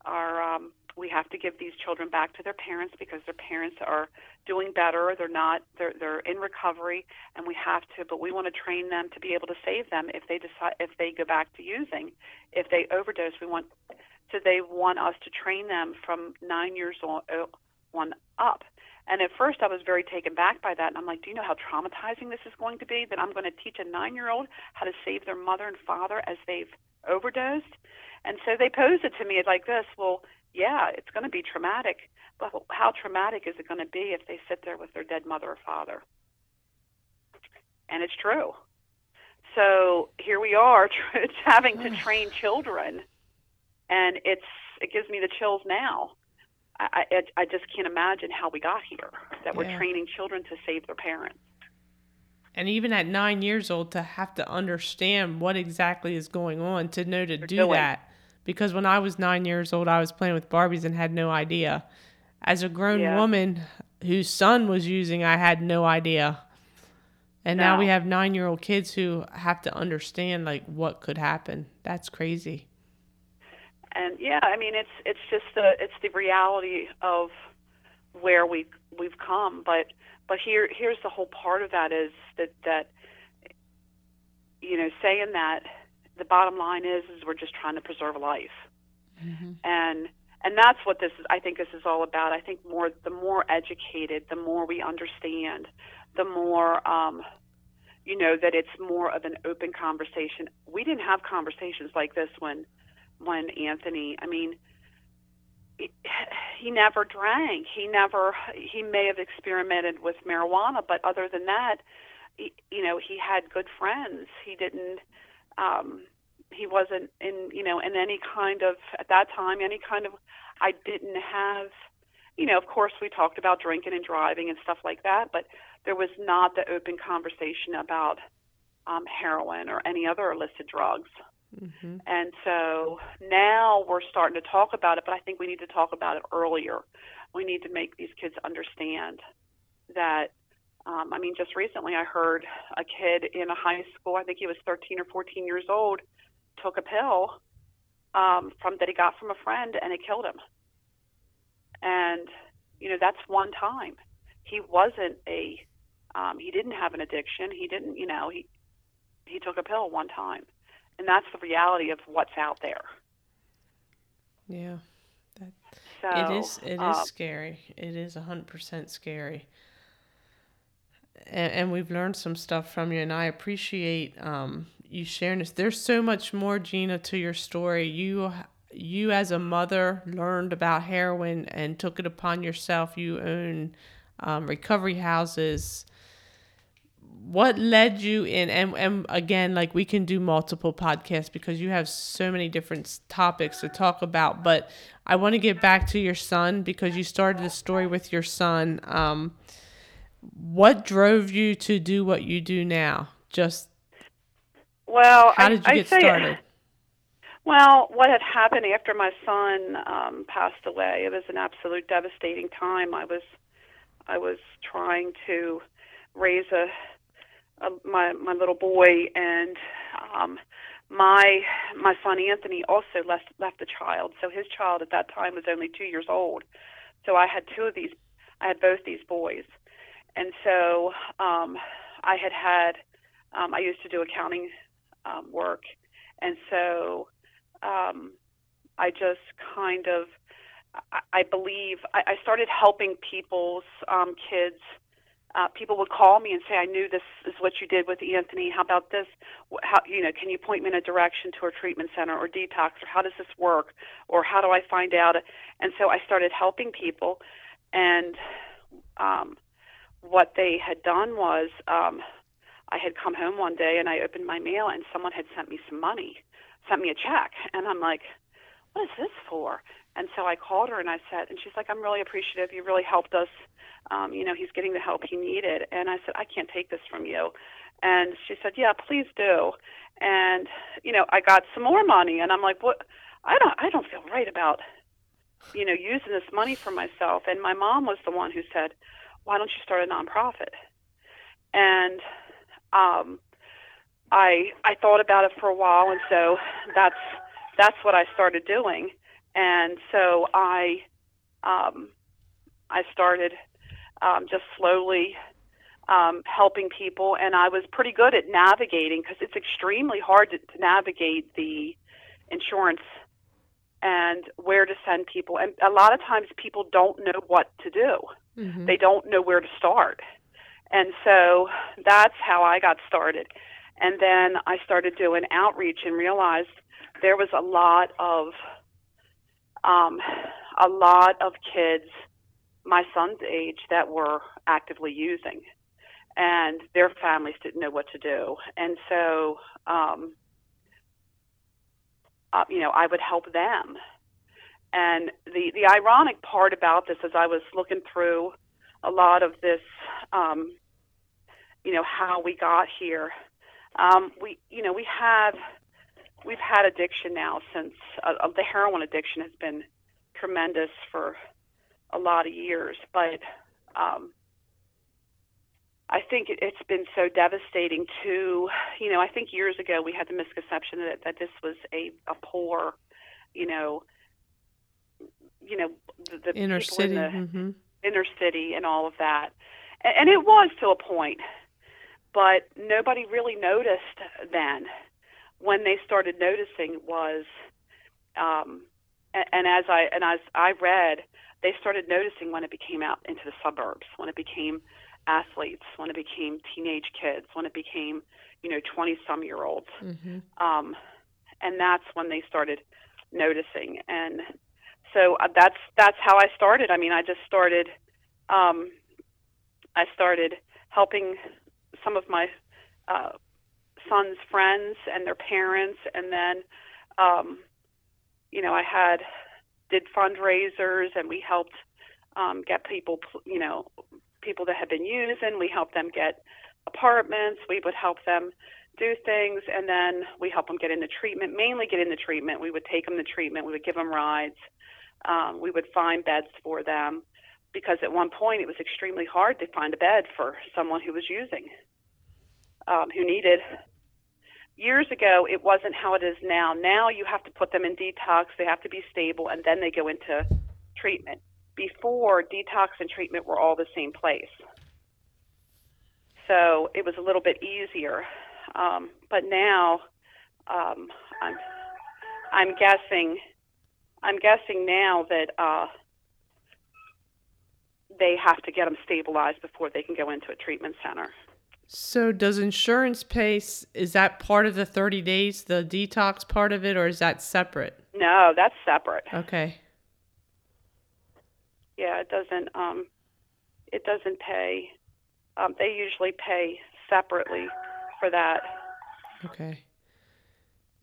our um, we have to give these children back to their parents because their parents are doing better. They're not. They're they're in recovery, and we have to. But we want to train them to be able to save them if they decide if they go back to using, if they overdose. We want so they want us to train them from nine years on, on up. And at first, I was very taken back by that. And I'm like, do you know how traumatizing this is going to be? That I'm going to teach a nine year old how to save their mother and father as they've overdosed? And so they posed it to me like this Well, yeah, it's going to be traumatic. But how traumatic is it going to be if they sit there with their dead mother or father? And it's true. So here we are having to train children, and it's it gives me the chills now. I, I, I just can't imagine how we got here. That we're Yeah. training children to save their parents. And even at nine years old, to have to understand what exactly is going on, to know to do doing. that. Because when I was nine years old, I was playing with Barbies and had no idea. As a grown Yeah. woman whose son was using, I had no idea. And now we have nine year old kids who have to understand like what could happen. That's crazy. And yeah, I mean it's it's just the it's the reality of where we we've come. But but here here's the whole part of that is that that you know saying that the bottom line is is we're just trying to preserve life, and and that's what this is. I think this is all about. I think more the more educated, the more we understand, the more. Um, you know that it's more of an open conversation. We didn't have conversations like this when when Anthony, I mean, he, he never drank. He never, he may have experimented with marijuana, but other than that, he, you know, he had good friends. He didn't, um, he wasn't in, you know, in any kind of, at that time, any kind of, I didn't have, you know, of course we talked about drinking and driving and stuff like that, but there was not the open conversation about um, heroin or any other illicit drugs. Hmm And so now we're starting to talk about it, but I think we need to talk about it earlier. We need to make these kids understand that. Um, I mean, just recently I heard a kid in a high school, I think he was 13 or 14 years old, took a pill um, from that he got from a friend and it killed him. And you know, that's one time. He wasn't a, um, he didn't have an addiction. He didn't, you know, he he took a pill one time and that's the reality of what's out there. Yeah. That, So it is it is um, scary it is 100% scary and, and we've learned some stuff from you and i appreciate um, you sharing this. There's so much more, Gina, to your story. You you as a mother learned about heroin and took it upon yourself. You own um, recovery houses. What led you in? And, and again, like we can do multiple podcasts because you have so many different topics to talk about. But I want to get back to your son because you started the story with your son. Um, what drove you to do what you do now? Just well, how did you I get started? Well, what had happened after my son um, passed away? It was an absolute devastating time. I was, I was trying to raise a, a my my little boy, and um, my my son Anthony also left left a child. So his child at that time was only two years old. So I had two of these. I had both these boys, and so um, I had had. Um, I used to do accounting um, work, and so um, I just kind of, I, I believe, I, I started helping people's um, kids. Uh, people would call me and say, "I knew this is what you did with Anthony. How about this? How you know? Can you point me in a direction to a treatment center or detox, or how does this work, or how do I find out?" And so I started helping people, and um, what they had done was, um, I had come home one day and I opened my mail and someone had sent me some money sent me a check. And I'm like, what is this for? And so I called her and I said, and she's like, I'm really appreciative. You really helped us. Um, you know, he's getting the help he needed. And I said, I can't take this from you. And she said, Yeah, please do. And you know, I got some more money, and I'm like, What? I don't, I don't feel right about, you know, using this money for myself. And my mom was the one who said, Why don't you start a nonprofit? And um, I I thought about it for a while, and so that's that's what I started doing. And so I um, I started um, just slowly um, helping people, and I was pretty good at navigating because it's extremely hard to, to navigate the insurance and where to send people. And a lot of times people don't know what to do. Mm-hmm. They don't know where to start. And so that's how I got started. And then I started doing outreach and realized there was a lot of um, a lot of kids my son's age that were actively using, and their families didn't know what to do. And so, um, uh, you know, I would help them. And the the ironic part about this is I was looking through a lot of this, um, you know, how we got here um, we, you know, we had we've had addiction now since uh, the heroin addiction has been tremendous for a lot of years, but um, I think it, it's been so devastating to, you know, I think years ago we had the misconception that, that this was a, a poor, you know, you know, the, the Inner city. in the mm-hmm. inner city and all of that, and, and it was to a point but nobody really noticed then. When they started noticing was, um, and, and as I and as I read, they started noticing when it became out into the suburbs, when it became athletes, when it became teenage kids, when it became, you know, 20 some year olds. Mm-hmm. Um, and that's when they started noticing. And so uh, that's, that's how I started. I mean, I just started, um, I started helping some of my uh, son's friends and their parents, and then, um, you know, I had did fundraisers, and we helped um, get people, you know, people that had been using. We helped them get apartments. We would help them do things, and then we help them get into treatment. Mainly get into treatment. We would take them to treatment. We would give them rides. Um, we would find beds for them because at one point it was extremely hard to find a bed for someone who was using um, who needed. Years ago, it wasn't how it is now. Now you have to put them in detox, they have to be stable, and then they go into treatment. Before, detox and treatment were all the same place. So it was a little bit easier. Um, but now, um, I'm, I'm guessing, I'm guessing now that uh, they have to get them stabilized before they can go into a treatment center. So does insurance pay? Is that part of the thirty days, the detox part of it, or is that separate? No, that's separate. Okay. Yeah, it doesn't. Um, it doesn't pay. Um, they usually pay separately for that. Okay.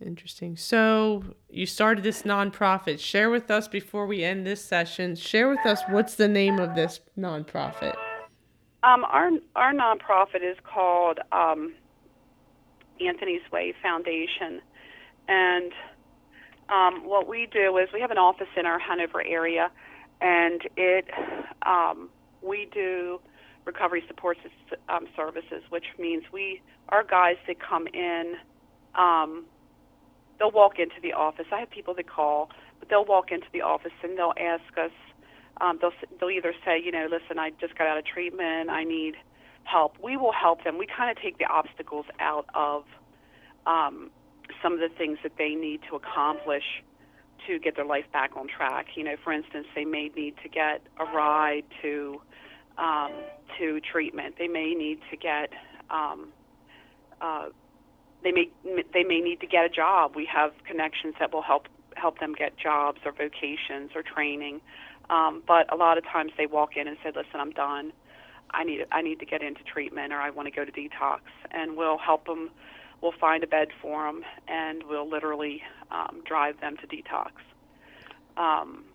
Interesting. So you started this nonprofit. Share with us before we end this session. Share with us what's the name of this nonprofit. Um, our our nonprofit is called um, Anthony's Way Foundation, and um, what we do is we have an office in our Hanover area, and it um, we do recovery support um, services, which means we our guys that come in, um, they'll walk into the office. I have people that call, but they'll walk into the office and they'll ask us um, they'll they'll either say, you know, listen, I just got out of treatment, I need help. We will help them. We kind of take the obstacles out of um, some of the things that they need to accomplish to get their life back on track. You know, for instance, they may need to get a ride to um, to treatment. They may need to get um, uh, they may they may need to get a job. We have connections that will help help them get jobs or vocations or training. Um, but a lot of times they walk in and say, "Listen, I'm done. I need I need to get into treatment, or I want to go to detox." And we'll help them. We'll find a bed for them, and we'll literally um, drive them to detox. Um,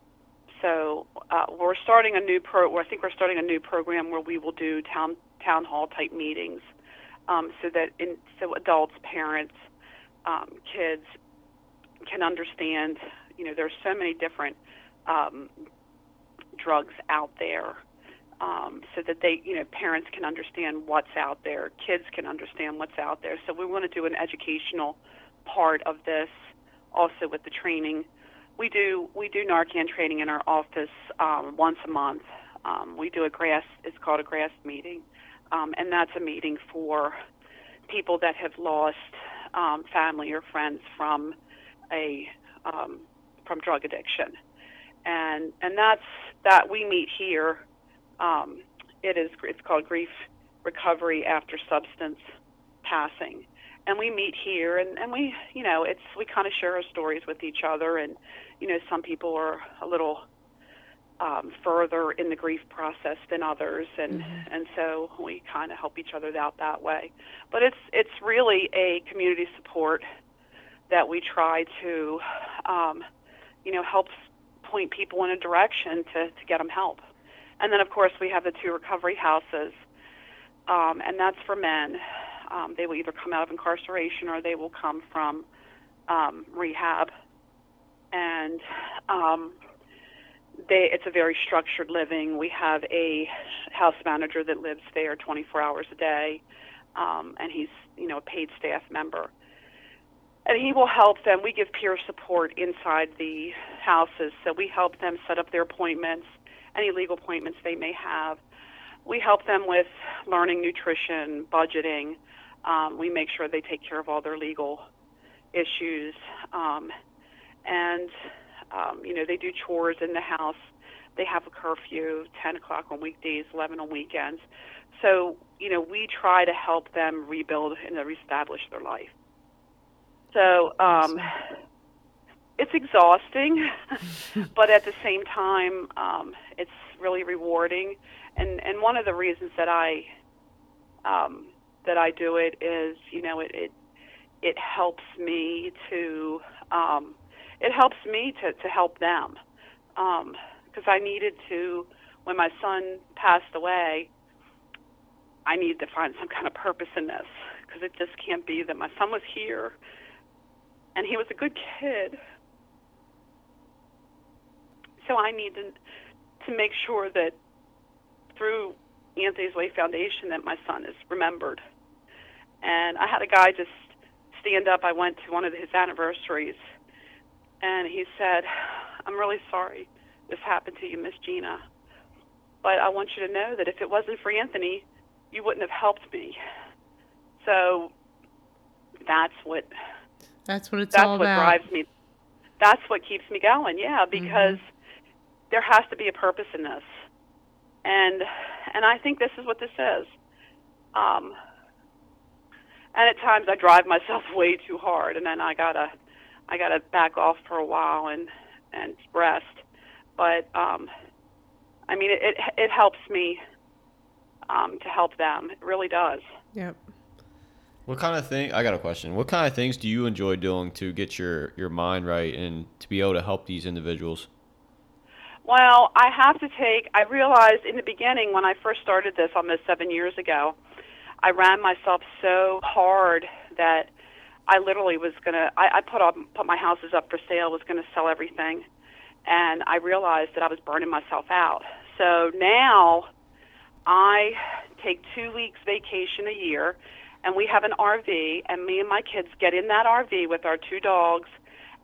so uh, we're starting a new pro. I think we're starting a new program where we will do town town hall type meetings, um, so that in, so adults, parents, um, kids can understand. You know, there's so many different um, drugs out there um, so that they, you know, parents can understand what's out there, kids can understand what's out there. So we want to do an educational part of this, also with the training. We do we do Narcan training in our office um, once a month. Um, we do a GRASP. It's called a GRASP meeting, um, and that's a meeting for people that have lost um, family or friends from a um, from drug addiction, and and that's that we meet here um, it is it's called grief recovery after substance passing. And we meet here and, and we you know it's we kind of share our stories with each other and you know some people are a little um, further in the grief process than others and and so we kind of help each other out that way. But it's it's really a community support that we try to um, you know help point people in a direction to, to get them help and then, of course, we have the two recovery houses, um, and that's for men. Um, they will either come out of incarceration or they will come from um, rehab. And um, they, it's a very structured living. We have a house manager that lives there 24 hours a day, um, and he's you know a paid staff member. And he will help them. We give peer support inside the houses, so we help them set up their appointments any legal appointments they may have. We help them with learning nutrition, budgeting. Um, we make sure they take care of all their legal issues. Um, and, um, you know, they do chores in the house. They have a curfew, 10 o'clock on weekdays, 11 on weekends. So, you know, we try to help them rebuild and reestablish their life. So, um, it's exhausting, but at the same time, um, it's really rewarding. And and one of the reasons that I um, that I do it is, you know, it it, it helps me to um, it helps me to to help them because I needed to when my son passed away. I needed to find some kind of purpose in this because it just can't be that my son was here and he was a good kid so I needed to make sure that through Anthony's Way Foundation that my son is remembered. And I had a guy just stand up. I went to one of his anniversaries, and he said, "I'm really sorry this happened to you, Miss Gina, but I want you to know that if it wasn't for Anthony, you wouldn't have helped me." So that's what That's what it's that's all what about. drives me. That's what keeps me going. Yeah, because there has to be a purpose in this, and and I think this is what this is. Um, and at times I drive myself way too hard, and then I gotta I gotta back off for a while and and rest. But um, I mean, it it, it helps me um, to help them. It really does. Yep. What kind of thing? I got a question. What kind of things do you enjoy doing to get your your mind right and to be able to help these individuals? Well, I have to take. I realized in the beginning when I first started this almost seven years ago, I ran myself so hard that I literally was gonna. I, I put up put my houses up for sale. Was gonna sell everything, and I realized that I was burning myself out. So now, I take two weeks vacation a year, and we have an RV, and me and my kids get in that RV with our two dogs,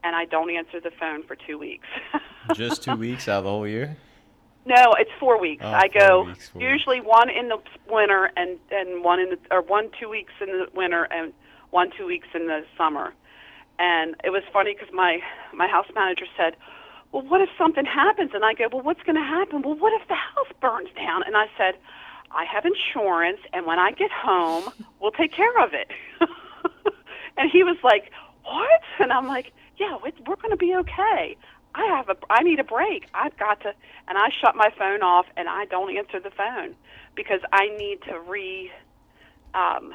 and I don't answer the phone for two weeks. Just two weeks out of the whole year? No, it's four weeks. Oh, I four go weeks, usually one in the winter and and one in the or one two weeks in the winter and one two weeks in the summer. And it was funny because my my house manager said, "Well, what if something happens?" And I go, "Well, what's going to happen?" "Well, what if the house burns down?" And I said, "I have insurance, and when I get home, we'll take care of it." and he was like, "What?" And I'm like, "Yeah, we- we're going to be okay." I have a I need a break. I've got to and I shut my phone off and I don't answer the phone because I need to re um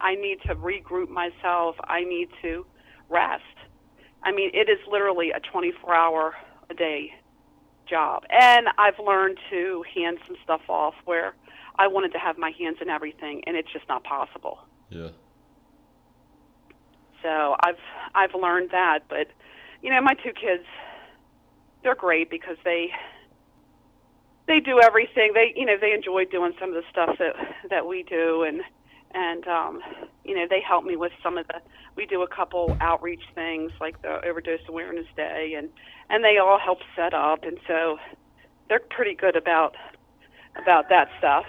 I need to regroup myself. I need to rest. I mean, it is literally a 24-hour a day job. And I've learned to hand some stuff off where I wanted to have my hands in everything and it's just not possible. Yeah. So I've I've learned that, but you know, my two kids they're great because they they do everything. They you know, they enjoy doing some of the stuff that that we do and and um you know, they help me with some of the we do a couple outreach things like the overdose awareness day and and they all help set up and so they're pretty good about about that stuff.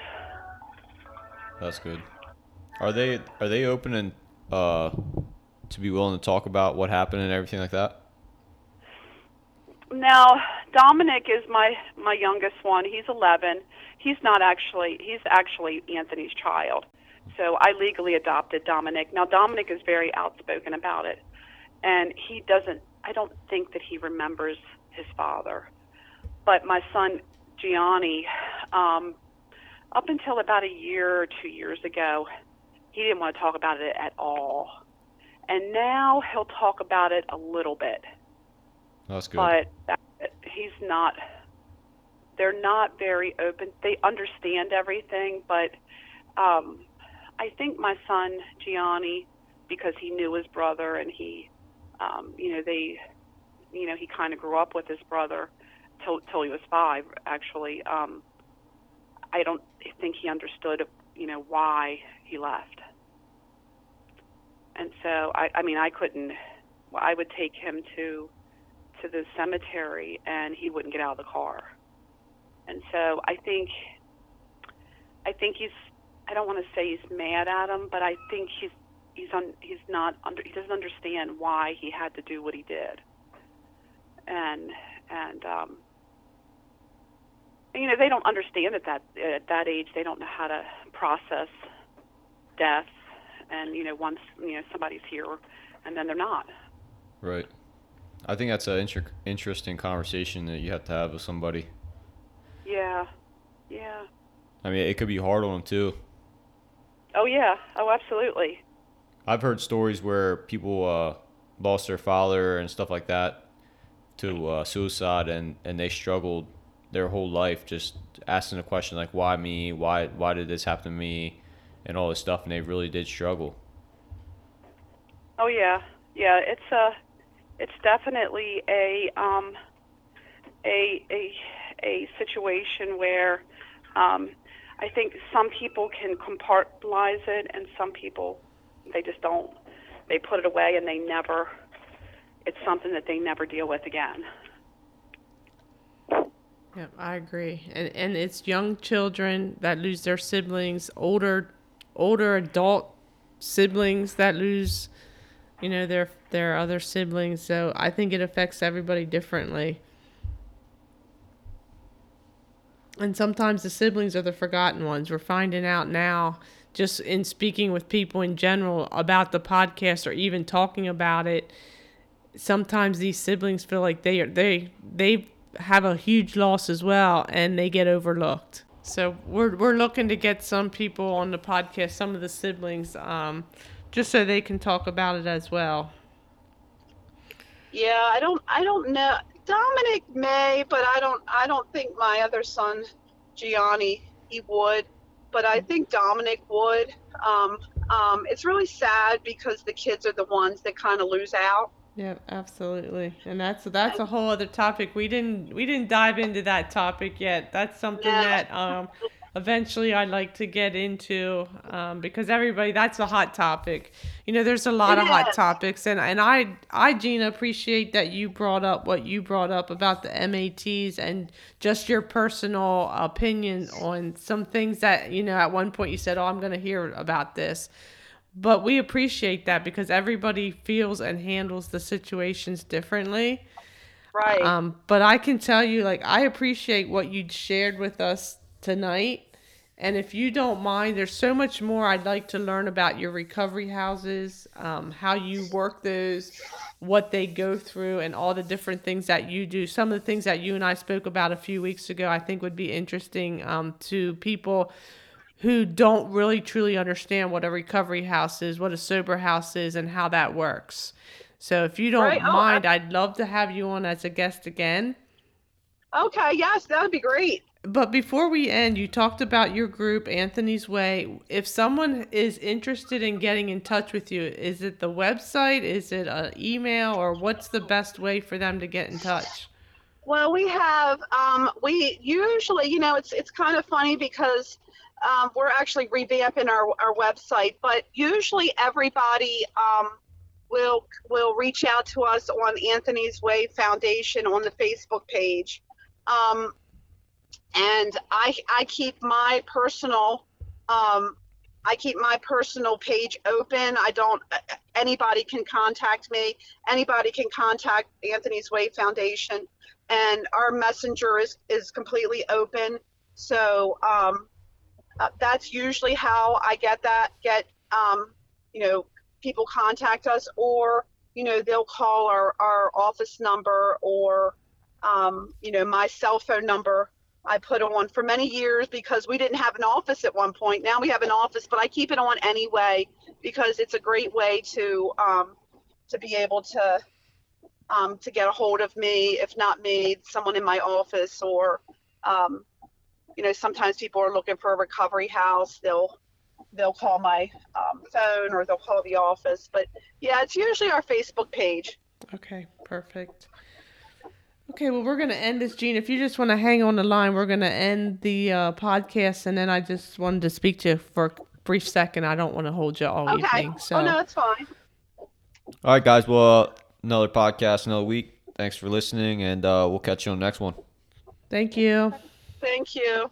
That's good. Are they are they open and uh to be willing to talk about what happened and everything like that? Now, Dominic is my my youngest one. He's 11. He's not actually he's actually Anthony's child. So I legally adopted Dominic. Now Dominic is very outspoken about it. And he doesn't I don't think that he remembers his father. But my son Gianni um up until about a year or 2 years ago, he didn't want to talk about it at all. And now he'll talk about it a little bit That's good. but that, he's not they're not very open they understand everything but um i think my son gianni because he knew his brother and he um you know they you know he kind of grew up with his brother till till he was five actually um i don't think he understood you know why he left and so i i mean i couldn't i would take him to to the cemetery and he wouldn't get out of the car. And so I think I think he's I don't want to say he's mad at him, but I think he's he's un, he's not under he doesn't understand why he had to do what he did. And and um you know they don't understand at that at that age they don't know how to process death and you know once you know somebody's here and then they're not. Right. I think that's an inter- interesting conversation that you have to have with somebody. Yeah. Yeah. I mean, it could be hard on them too. Oh yeah. Oh, absolutely. I've heard stories where people uh, lost their father and stuff like that to uh, suicide, and, and they struggled their whole life just asking the question like, "Why me? Why why did this happen to me?" and all this stuff, and they really did struggle. Oh yeah. Yeah. It's a. It's definitely a um, a a a situation where um, I think some people can compartmentalize it, and some people they just don't. They put it away, and they never. It's something that they never deal with again. Yep, I agree. And and it's young children that lose their siblings, older older adult siblings that lose you know their their other siblings. So I think it affects everybody differently. And sometimes the siblings are the forgotten ones. We're finding out now, just in speaking with people in general about the podcast or even talking about it. Sometimes these siblings feel like they are they they have a huge loss as well, and they get overlooked. So we're we're looking to get some people on the podcast, some of the siblings, um, just so they can talk about it as well. Yeah, I don't I don't know. Dominic may, but I don't I don't think my other son, Gianni, he would. But I think Dominic would. Um, um, it's really sad because the kids are the ones that kind of lose out. Yeah, absolutely. And that's that's a whole other topic. We didn't we didn't dive into that topic yet. That's something No. that um eventually I'd like to get into um, because everybody that's a hot topic. You know, there's a lot It of hot topics and and I I Gina appreciate that you brought up what you brought up about the MATs and just your personal opinion on some things that, you know, at one point you said, "Oh, I'm going to hear about this." But we appreciate that because everybody feels and handles the situations differently. Right. Um, but I can tell you, like, I appreciate what you shared with us tonight. And if you don't mind, there's so much more I'd like to learn about your recovery houses, um, how you work those, what they go through, and all the different things that you do. Some of the things that you and I spoke about a few weeks ago, I think would be interesting um, to people who don't really truly understand what a recovery house is, what a sober house is, and how that works. So if you don't Right. Oh, mind, I'd love to have you on as a guest again. okay. Yes, that would be great. But before we end, you talked about your group, Anthony's Way. If someone is interested in getting in touch with you, is it the website? Is it an email? Or what's the best way for them to get in touch? Well, we have um, we usually, you know, it's it's kind of funny because um, we're actually revamping our our website, but usually everybody um, will will reach out to us on Anthony's Way Foundation on the Facebook page, um, and I I keep my personal. Um, I keep my personal page open. I don't. Anybody can contact me. Anybody can contact Anthony's Way Foundation and our messenger is, is completely open. So um, uh, that's usually how I get that, get, um, you know, people contact us or, you know, they'll call our, our office number or, um, you know, my cell phone number. I put on for many years because we didn't have an office at one point. Now we have an office, but I keep it on anyway because it's a great way to um, to be able to um, to get a hold of me. If not me, someone in my office, or um, you know, sometimes people are looking for a recovery house. They'll they'll call my um, phone or they'll call the office. But yeah, it's usually our Facebook page. Okay, perfect. Okay, well, we're going to end this, Gene. If you just want to hang on the line, we're going to end the uh, podcast. And then I just wanted to speak to you for a brief second. I don't want to hold you all Okay. evening. So, Oh no, it's fine. All right, guys. Well, another podcast, another week. Thanks for listening, and uh, we'll catch you on the next one. thank you. Thank you.